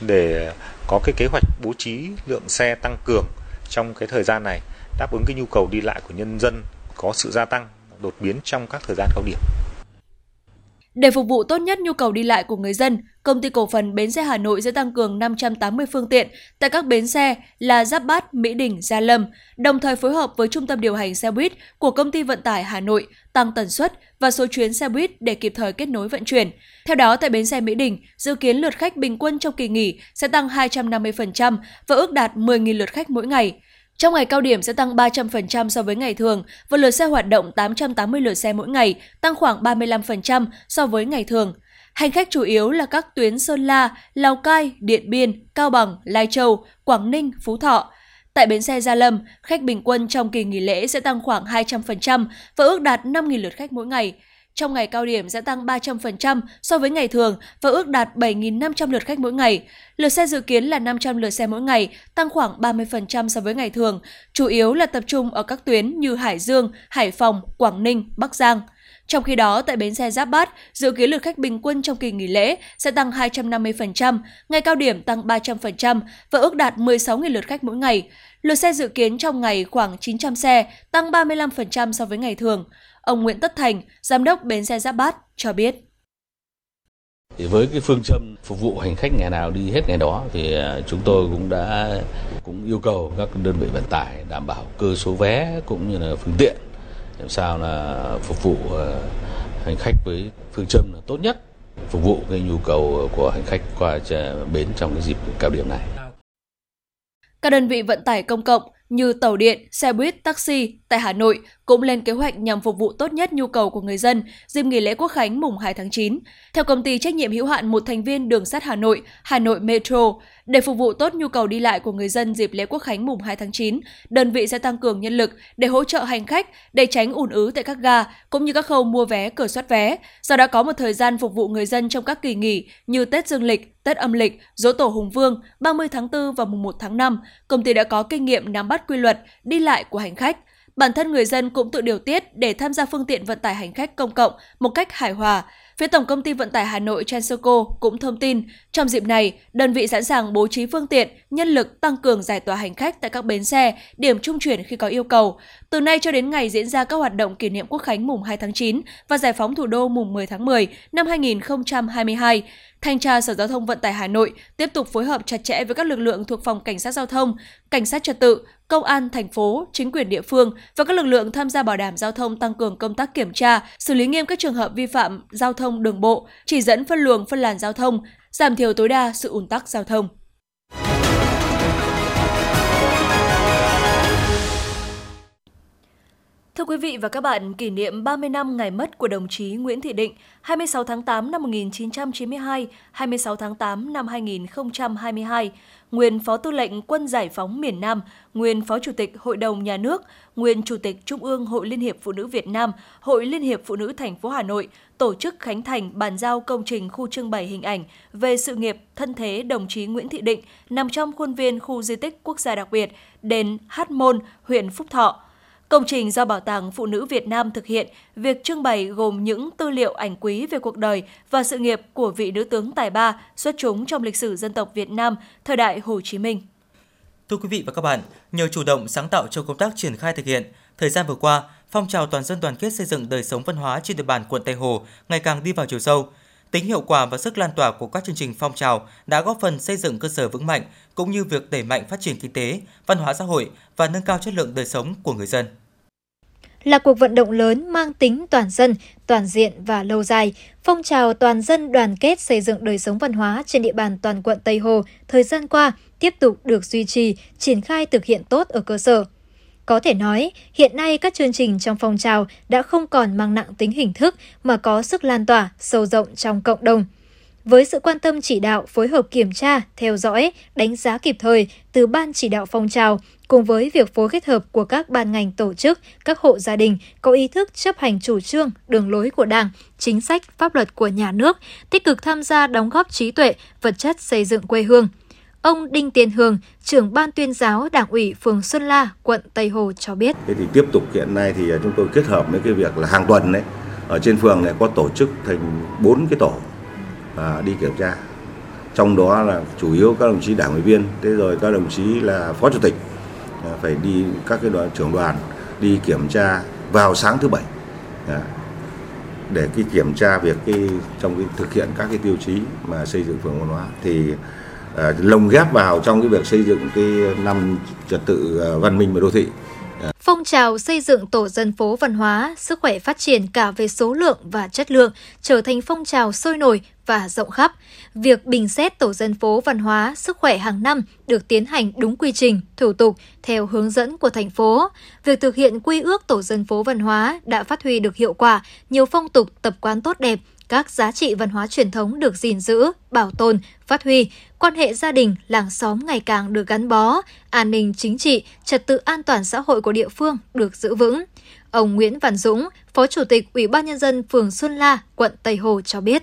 để có cái kế hoạch bố trí lượng xe tăng cường trong cái thời gian này đáp ứng cái nhu cầu đi lại của nhân dân có sự gia tăng đột biến trong các thời gian cao điểm. Để phục vụ tốt nhất nhu cầu đi lại của người dân, Công ty cổ phần Bến xe Hà Nội sẽ tăng cường 580 phương tiện tại các bến xe là Giáp Bát, Mỹ Đình, Gia Lâm, đồng thời phối hợp với Trung tâm điều hành xe buýt của Công ty Vận tải Hà Nội tăng tần suất và số chuyến xe buýt để kịp thời kết nối vận chuyển. Theo đó, tại bến xe Mỹ Đình, dự kiến lượt khách bình quân trong kỳ nghỉ sẽ tăng 250% và ước đạt 10.000 lượt khách mỗi ngày. Trong ngày cao điểm sẽ tăng 300% so với ngày thường và lượt xe hoạt động 880 lượt xe mỗi ngày, tăng khoảng 35% so với ngày thường. Hành khách chủ yếu là các tuyến Sơn La, Lào Cai, Điện Biên, Cao Bằng, Lai Châu, Quảng Ninh, Phú Thọ. Tại bến xe Gia Lâm, khách bình quân trong kỳ nghỉ lễ sẽ tăng khoảng 200% và ước đạt 5.000 lượt khách mỗi ngày. Trong ngày cao điểm sẽ tăng 300% so với ngày thường và ước đạt 7.500 lượt khách mỗi ngày. Lượt xe dự kiến là 500 lượt xe mỗi ngày, tăng khoảng 30% so với ngày thường, chủ yếu là tập trung ở các tuyến như Hải Dương, Hải Phòng, Quảng Ninh, Bắc Giang. Trong khi đó, tại bến xe Giáp Bát, dự kiến lượt khách bình quân trong kỳ nghỉ lễ sẽ tăng 250%, ngày cao điểm tăng 300% và ước đạt 16.000 lượt khách mỗi ngày. Lượt xe dự kiến trong ngày khoảng 900 xe, tăng 35% so với ngày thường. Ông Nguyễn Tất Thành, giám đốc bến xe Giáp Bát cho biết. Thì với cái phương châm phục vụ hành khách ngày nào đi hết ngày đó thì à, chúng tôi cũng đã cũng yêu cầu các đơn vị vận tải đảm bảo cơ số vé cũng như là phương tiện làm sao là phục vụ ờ, hành khách với phương châm là tốt nhất phục vụ cái nhu cầu của hành khách qua bến trong cái dịp cao điểm này. Các đơn vị vận tải công cộng như tàu điện, xe buýt, taxi tại Hà Nội cũng lên kế hoạch nhằm phục vụ tốt nhất nhu cầu của người dân dịp nghỉ lễ Quốc khánh mùng 2 tháng 9. Theo công ty trách nhiệm hữu hạn một thành viên đường sắt Hà Nội, Hà Nội Metro, để phục vụ tốt nhu cầu đi lại của người dân dịp lễ Quốc khánh mùng 2 tháng 9, đơn vị sẽ tăng cường nhân lực để hỗ trợ hành khách để tránh ùn ứ tại các ga cũng như các khâu mua vé, cửa soát vé. Do đã có một thời gian phục vụ người dân trong các kỳ nghỉ như Tết Dương lịch, Tết âm lịch, Dỗ tổ Hùng Vương, 30 tháng 4 và mùng 1 tháng 5, công ty đã có kinh nghiệm nắm bắt quy luật đi lại của hành khách. Bản thân người dân cũng tự điều tiết để tham gia phương tiện vận tải hành khách công cộng một cách hài hòa. Phía Tổng công ty Vận tải Hà Nội Transoco cũng thông tin, trong dịp này, đơn vị sẵn sàng bố trí phương tiện, nhân lực tăng cường giải tỏa hành khách tại các bến xe, điểm trung chuyển khi có yêu cầu. Từ nay cho đến ngày diễn ra các hoạt động kỷ niệm Quốc khánh mùng 2 tháng 9 và giải phóng thủ đô mùng 10 tháng 10 năm 2022, Thanh tra Sở Giao thông Vận tải Hà Nội tiếp tục phối hợp chặt chẽ với các lực lượng thuộc phòng cảnh sát giao thông, cảnh sát trật tự, công an thành phố, chính quyền địa phương và các lực lượng tham gia bảo đảm giao thông tăng cường công tác kiểm tra, xử lý nghiêm các trường hợp vi phạm giao thông đường bộ, chỉ dẫn phân luồng phân làn giao thông, giảm thiểu tối đa sự ùn tắc giao thông. Thưa quý vị và các bạn, kỷ niệm 30 năm ngày mất của đồng chí Nguyễn Thị Định, 26 tháng 8 năm 1992, 26 tháng 8 năm 2022, nguyên Phó Tư lệnh Quân Giải phóng miền Nam, nguyên Phó Chủ tịch Hội đồng Nhà nước, nguyên Chủ tịch Trung ương Hội Liên hiệp Phụ nữ Việt Nam, Hội Liên hiệp Phụ nữ thành phố Hà Nội tổ chức khánh thành bàn giao công trình khu trưng bày hình ảnh về sự nghiệp thân thế đồng chí Nguyễn Thị Định nằm trong khuôn viên khu di tích quốc gia đặc biệt đền Hát Môn, huyện Phúc Thọ. Công trình do Bảo tàng Phụ nữ Việt Nam thực hiện, việc trưng bày gồm những tư liệu ảnh quý về cuộc đời và sự nghiệp của vị nữ tướng tài ba xuất chúng trong lịch sử dân tộc Việt Nam thời đại Hồ Chí Minh. Thưa quý vị và các bạn, nhờ chủ động sáng tạo trong công tác triển khai thực hiện, thời gian vừa qua, phong trào toàn dân đoàn kết xây dựng đời sống văn hóa trên địa bàn quận Tây Hồ ngày càng đi vào chiều sâu. Tính hiệu quả và sức lan tỏa của các chương trình phong trào đã góp phần xây dựng cơ sở vững mạnh cũng như việc đẩy mạnh phát triển kinh tế, văn hóa xã hội và nâng cao chất lượng đời sống của người dân là cuộc vận động lớn mang tính toàn dân, toàn diện và lâu dài. Phong trào toàn dân đoàn kết xây dựng đời sống văn hóa trên địa bàn toàn quận Tây Hồ thời gian qua tiếp tục được duy trì, triển khai thực hiện tốt ở cơ sở. Có thể nói, hiện nay các chương trình trong phong trào đã không còn mang nặng tính hình thức mà có sức lan tỏa sâu rộng trong cộng đồng. Với sự quan tâm chỉ đạo, phối hợp kiểm tra, theo dõi, đánh giá kịp thời từ Ban chỉ đạo phong trào, cùng với việc phối kết hợp của các ban ngành tổ chức, các hộ gia đình có ý thức chấp hành chủ trương, đường lối của Đảng, chính sách, pháp luật của nhà nước, tích cực tham gia đóng góp trí tuệ, vật chất xây dựng quê hương. Ông Đinh Tiến Hường, trưởng ban tuyên giáo Đảng ủy phường Xuân La, quận Tây Hồ cho biết. Thế thì tiếp tục hiện nay thì à, chúng tôi kết hợp với cái việc là hàng tuần đấy ở trên phường này có tổ chức thành bốn cái tổ à, đi kiểm tra. Trong đó là chủ yếu các đồng chí đảng ủy viên thế rồi các đồng chí là phó chủ tịch à, phải đi các cái đoàn trưởng đoàn đi kiểm tra vào sáng thứ bảy à, để cái kiểm tra việc cái trong cái thực hiện các cái tiêu chí mà xây dựng phường văn hóa. Thì à, lồng ghép vào trong cái việc xây dựng cái năm trật tự à, văn minh và đô thị. Phong trào xây dựng tổ dân phố văn hóa, sức khỏe phát triển cả về số lượng và chất lượng, trở thành phong trào sôi nổi và rộng khắp. Việc bình xét tổ dân phố văn hóa, sức khỏe hàng năm được tiến hành đúng quy trình, thủ tục theo hướng dẫn của thành phố. Việc thực hiện quy ước tổ dân phố văn hóa đã phát huy được hiệu quả, nhiều phong tục tập quán tốt đẹp, các giá trị văn hóa truyền thống được gìn giữ, bảo tồn, phát huy, quan hệ gia đình, làng xóm ngày càng được gắn bó, an ninh chính trị, trật tự an toàn xã hội của địa phương được giữ vững. Ông Nguyễn Văn Dũng, Phó Chủ tịch Ủy ban Nhân dân phường Xuân La, quận Tây Hồ cho biết.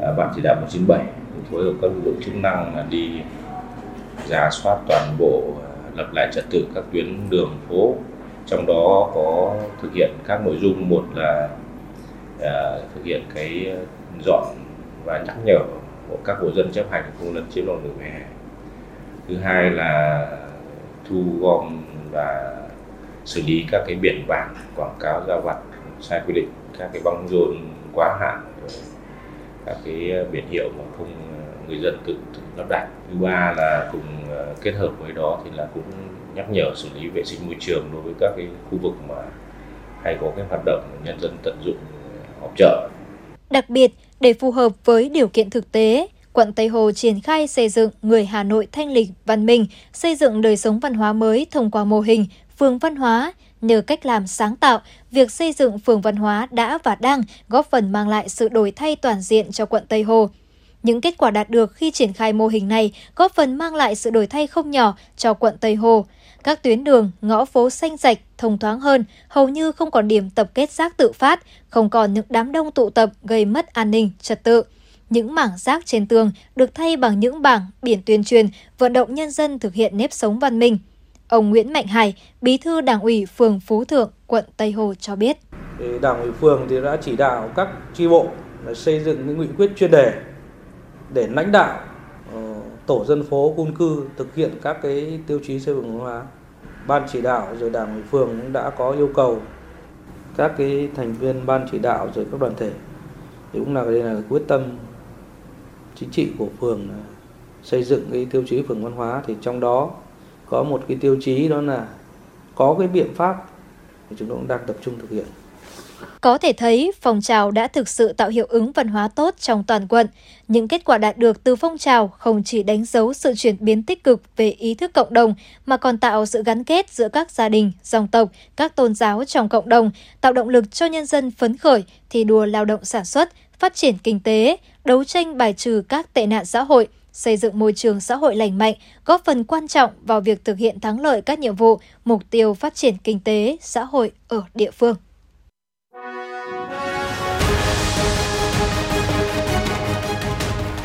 À, Ban chỉ đạo 197 phối hợp các lực lượng chức năng là đi giả soát toàn bộ à, lập lại trật tự các tuyến đường phố trong đó có thực hiện các nội dung một là À, thực hiện cái ờ, dọn và nhắc nhở của các hộ dân chấp hành không lấn chiếm lòng đường vỉa hè. Thứ hai là thu gom và xử lý các cái biển vàng quảng cáo giao vặt sai quy định các cái băng rôn quá hạn các cái ờ, biển hiệu mà không ờ, người dân tự, tự lắp đặt. Thứ ba là cùng kết hợp với đó thì là cũng nhắc nhở xử lý vệ sinh môi trường đối với các cái khu vực mà hay có cái hoạt động nhân dân tận dụng họp chợ Đặc biệt, để phù hợp với điều kiện thực tế, quận Tây Hồ triển khai xây dựng người Hà Nội thanh lịch, văn minh, xây dựng đời sống văn hóa mới thông qua mô hình phường văn hóa. Nhờ cách làm sáng tạo, việc xây dựng phường văn hóa đã và đang góp phần mang lại sự đổi thay toàn diện cho quận Tây Hồ. Những kết quả đạt được khi triển khai mô hình này góp phần mang lại sự đổi thay không nhỏ cho quận Tây Hồ. Các tuyến đường, ngõ phố xanh sạch, thông thoáng hơn, hầu như không còn điểm tập kết rác tự phát, không còn những đám đông tụ tập gây mất an ninh, trật tự. Những mảng rác trên tường được thay bằng những bảng, biển tuyên truyền, vận động nhân dân thực hiện nếp sống văn minh. Ông Nguyễn Mạnh Hải, bí thư đảng ủy phường Phú Thượng, quận Tây Hồ cho biết. Đảng ủy phường thì đã chỉ đạo các tri bộ xây dựng những nghị quyết chuyên đề để lãnh đạo tổ dân phố cung cư thực hiện các cái tiêu chí xây dựng văn hóa. Ban chỉ đạo rồi đảng ủy phường cũng đã có yêu cầu các cái thành viên ban chỉ đạo rồi các đoàn thể. Thì cũng là đây là quyết tâm chính trị của phường xây dựng cái tiêu chí phường văn hóa. Thì trong đó có một cái tiêu chí đó là có cái biện pháp thì chúng tôi cũng đang tập trung thực hiện. Có thể thấy, phong trào đã thực sự tạo hiệu ứng văn hóa tốt trong toàn quận. Những kết quả đạt được từ phong trào không chỉ đánh dấu sự chuyển biến tích cực về ý thức cộng đồng, mà còn tạo sự gắn kết giữa các gia đình, dòng tộc, các tôn giáo trong cộng đồng, tạo động lực cho nhân dân phấn khởi, thi đua lao động sản xuất, phát triển kinh tế, đấu tranh bài trừ các tệ nạn xã hội, xây dựng môi trường xã hội lành mạnh, góp phần quan trọng vào việc thực hiện thắng lợi các nhiệm vụ, mục tiêu phát triển kinh tế, xã hội ở địa phương.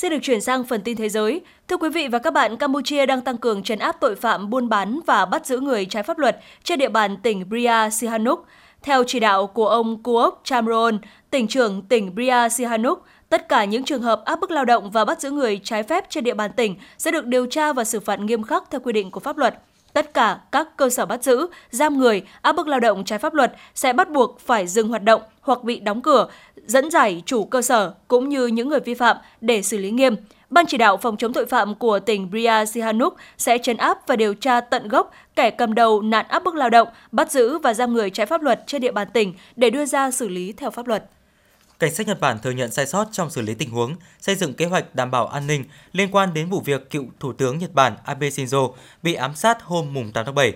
Xin được chuyển sang phần tin thế giới. Thưa quý vị và các bạn, Campuchia đang tăng cường trấn áp tội phạm buôn bán và bắt giữ người trái pháp luật trên địa bàn tỉnh Bria Sihanouk. Theo chỉ đạo của ông Kuok Chamron, tỉnh trưởng tỉnh Bria Sihanouk, tất cả những trường hợp áp bức lao động và bắt giữ người trái phép trên địa bàn tỉnh sẽ được điều tra và xử phạt nghiêm khắc theo quy định của pháp luật. Tất cả các cơ sở bắt giữ, giam người, áp bức lao động trái pháp luật sẽ bắt buộc phải dừng hoạt động hoặc bị đóng cửa, dẫn giải chủ cơ sở cũng như những người vi phạm để xử lý nghiêm. Ban chỉ đạo phòng chống tội phạm của tỉnh Bria Sihanouk sẽ chấn áp và điều tra tận gốc kẻ cầm đầu nạn áp bức lao động, bắt giữ và giam người trái pháp luật trên địa bàn tỉnh để đưa ra xử lý theo pháp luật. Cảnh sát Nhật Bản thừa nhận sai sót trong xử lý tình huống, xây dựng kế hoạch đảm bảo an ninh liên quan đến vụ việc cựu Thủ tướng Nhật Bản Abe Shinzo bị ám sát hôm 8 tháng 7.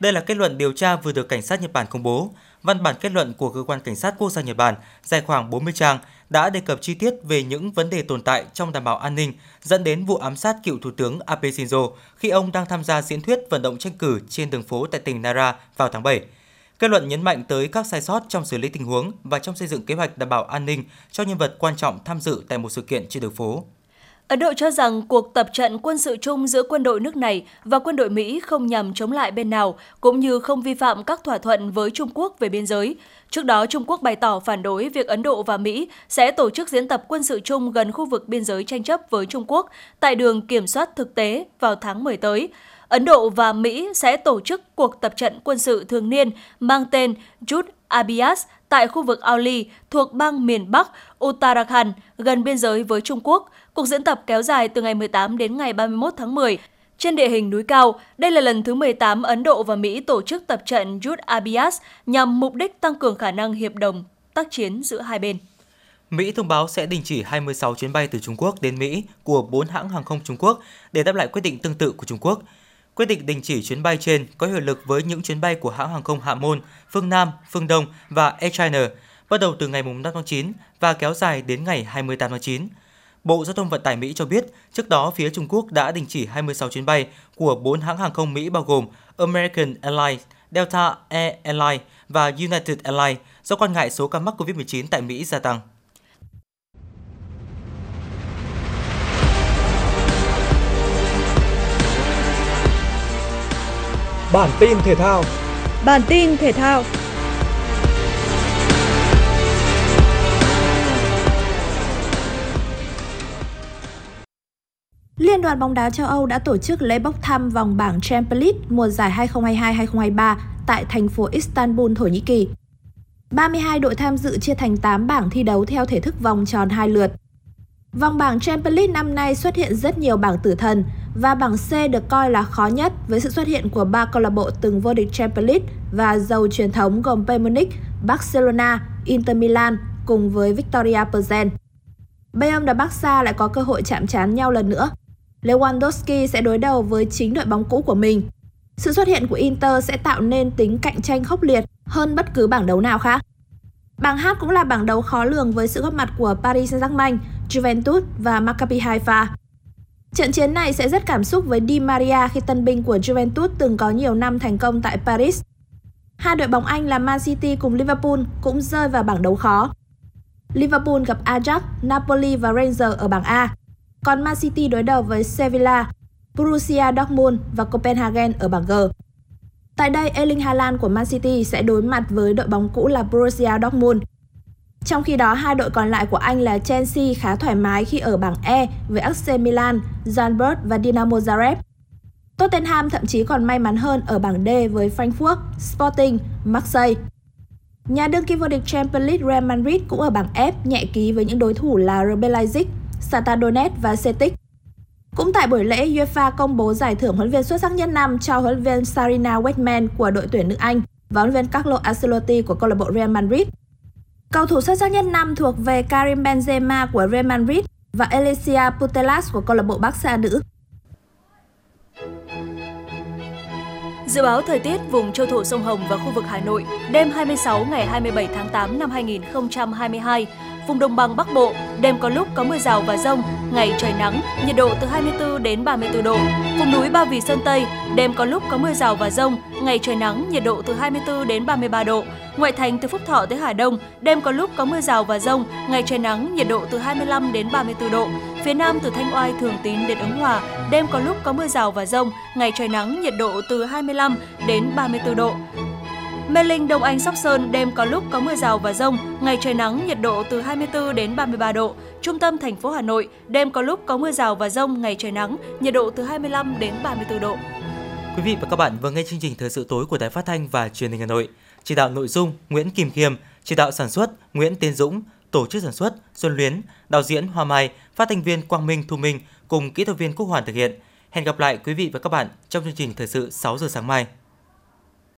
Đây là kết luận điều tra vừa được cảnh sát Nhật Bản công bố. Văn bản kết luận của cơ quan cảnh sát quốc gia Nhật Bản dài khoảng 40 trang đã đề cập chi tiết về những vấn đề tồn tại trong đảm bảo an ninh dẫn đến vụ ám sát cựu Thủ tướng Abe Shinzo khi ông đang tham gia diễn thuyết vận động tranh cử trên đường phố tại tỉnh Nara vào tháng 7. Kết luận nhấn mạnh tới các sai sót trong xử lý tình huống và trong xây dựng kế hoạch đảm bảo an ninh cho nhân vật quan trọng tham dự tại một sự kiện trên đường phố. Ấn Độ cho rằng cuộc tập trận quân sự chung giữa quân đội nước này và quân đội Mỹ không nhằm chống lại bên nào, cũng như không vi phạm các thỏa thuận với Trung Quốc về biên giới. Trước đó, Trung Quốc bày tỏ phản đối việc Ấn Độ và Mỹ sẽ tổ chức diễn tập quân sự chung gần khu vực biên giới tranh chấp với Trung Quốc tại đường kiểm soát thực tế vào tháng 10 tới. Ấn Độ và Mỹ sẽ tổ chức cuộc tập trận quân sự thường niên mang tên Jut Abias tại khu vực Auli thuộc bang miền Bắc Uttarakhand gần biên giới với Trung Quốc. Cuộc diễn tập kéo dài từ ngày 18 đến ngày 31 tháng 10. Trên địa hình núi cao, đây là lần thứ 18 Ấn Độ và Mỹ tổ chức tập trận Jud Abias nhằm mục đích tăng cường khả năng hiệp đồng tác chiến giữa hai bên. Mỹ thông báo sẽ đình chỉ 26 chuyến bay từ Trung Quốc đến Mỹ của 4 hãng hàng không Trung Quốc để đáp lại quyết định tương tự của Trung Quốc. Quyết định đình chỉ chuyến bay trên có hiệu lực với những chuyến bay của hãng hàng không Hạ Môn, Phương Nam, Phương Đông và Air China bắt đầu từ ngày 5 tháng 9 và kéo dài đến ngày 28 tháng 9. Bộ Giao thông Vận tải Mỹ cho biết, trước đó phía Trung Quốc đã đình chỉ 26 chuyến bay của 4 hãng hàng không Mỹ bao gồm American Airlines, Delta Air Airlines và United Airlines do quan ngại số ca mắc COVID-19 tại Mỹ gia tăng. Bản tin thể thao Bản tin thể thao Liên đoàn bóng đá châu Âu đã tổ chức lễ bốc thăm vòng bảng Champions League mùa giải 2022-2023 tại thành phố Istanbul, Thổ Nhĩ Kỳ. 32 đội tham dự chia thành 8 bảng thi đấu theo thể thức vòng tròn hai lượt. Vòng bảng Champions League năm nay xuất hiện rất nhiều bảng tử thần và bảng C được coi là khó nhất với sự xuất hiện của ba câu lạc bộ từng vô địch Champions League và giàu truyền thống gồm Bayern Munich, Barcelona, Inter Milan cùng với Victoria Plzen. Bayern và Barca lại có cơ hội chạm trán nhau lần nữa. Lewandowski sẽ đối đầu với chính đội bóng cũ của mình. Sự xuất hiện của Inter sẽ tạo nên tính cạnh tranh khốc liệt hơn bất cứ bảng đấu nào khác. Bảng H cũng là bảng đấu khó lường với sự góp mặt của Paris Saint-Germain, Juventus và Maccabi Haifa. Trận chiến này sẽ rất cảm xúc với Di Maria khi tân binh của Juventus từng có nhiều năm thành công tại Paris. Hai đội bóng Anh là Man City cùng Liverpool cũng rơi vào bảng đấu khó. Liverpool gặp Ajax, Napoli và Rangers ở bảng A, còn Man City đối đầu với Sevilla, Borussia Dortmund và Copenhagen ở bảng G. Tại đây, Erling Haaland của Man City sẽ đối mặt với đội bóng cũ là Borussia Dortmund. Trong khi đó, hai đội còn lại của Anh là Chelsea khá thoải mái khi ở bảng E với AC Milan, Zandberg và Dinamo Zagreb. Tottenham thậm chí còn may mắn hơn ở bảng D với Frankfurt, Sporting, Marseille. Nhà đương kim vô địch Champions League Real Madrid cũng ở bảng F nhẹ ký với những đối thủ là RB Leipzig, Shakhtar Donetsk và Celtic. Cũng tại buổi lễ, UEFA công bố giải thưởng huấn viên xuất sắc nhất năm cho huấn luyện viên Sarina Wegman của đội tuyển nữ Anh và huấn luyện viên Carlo Ancelotti của câu lạc bộ Real Madrid. Cầu thủ xuất sắc nhất năm thuộc về Karim Benzema của Real Madrid và Alicia Putellas của câu lạc bộ Barca nữ. Dự báo thời tiết vùng châu thổ sông Hồng và khu vực Hà Nội đêm 26 ngày 27 tháng 8 năm 2022. Vùng đồng bằng Bắc Bộ, đêm có lúc có mưa rào và rông, ngày trời nắng, nhiệt độ từ 24 đến 34 độ. Vùng núi Ba Vì Sơn Tây, đêm có lúc có mưa rào và rông, ngày trời nắng, nhiệt độ từ 24 đến 33 độ. Ngoại thành từ Phúc Thọ tới Hà Đông, đêm có lúc có mưa rào và rông, ngày trời nắng, nhiệt độ từ 25 đến 34 độ. Phía Nam từ Thanh Oai, Thường Tín đến Ứng Hòa, đêm có lúc có mưa rào và rông, ngày trời nắng, nhiệt độ từ 25 đến 34 độ. Mê Linh, Đông Anh, Sóc Sơn đêm có lúc có mưa rào và rông, ngày trời nắng, nhiệt độ từ 24 đến 33 độ. Trung tâm thành phố Hà Nội đêm có lúc có mưa rào và rông, ngày trời nắng, nhiệt độ từ 25 đến 34 độ. Quý vị và các bạn vừa nghe chương trình thời sự tối của Đài Phát thanh và Truyền hình Hà Nội. Chỉ đạo nội dung Nguyễn Kim Khiêm, chỉ đạo sản xuất Nguyễn Tiến Dũng, tổ chức sản xuất Xuân Luyến, đạo diễn Hoa Mai, phát thanh viên Quang Minh Thu Minh cùng kỹ thuật viên Quốc Hoàn thực hiện. Hẹn gặp lại quý vị và các bạn trong chương trình thời sự 6 giờ sáng mai.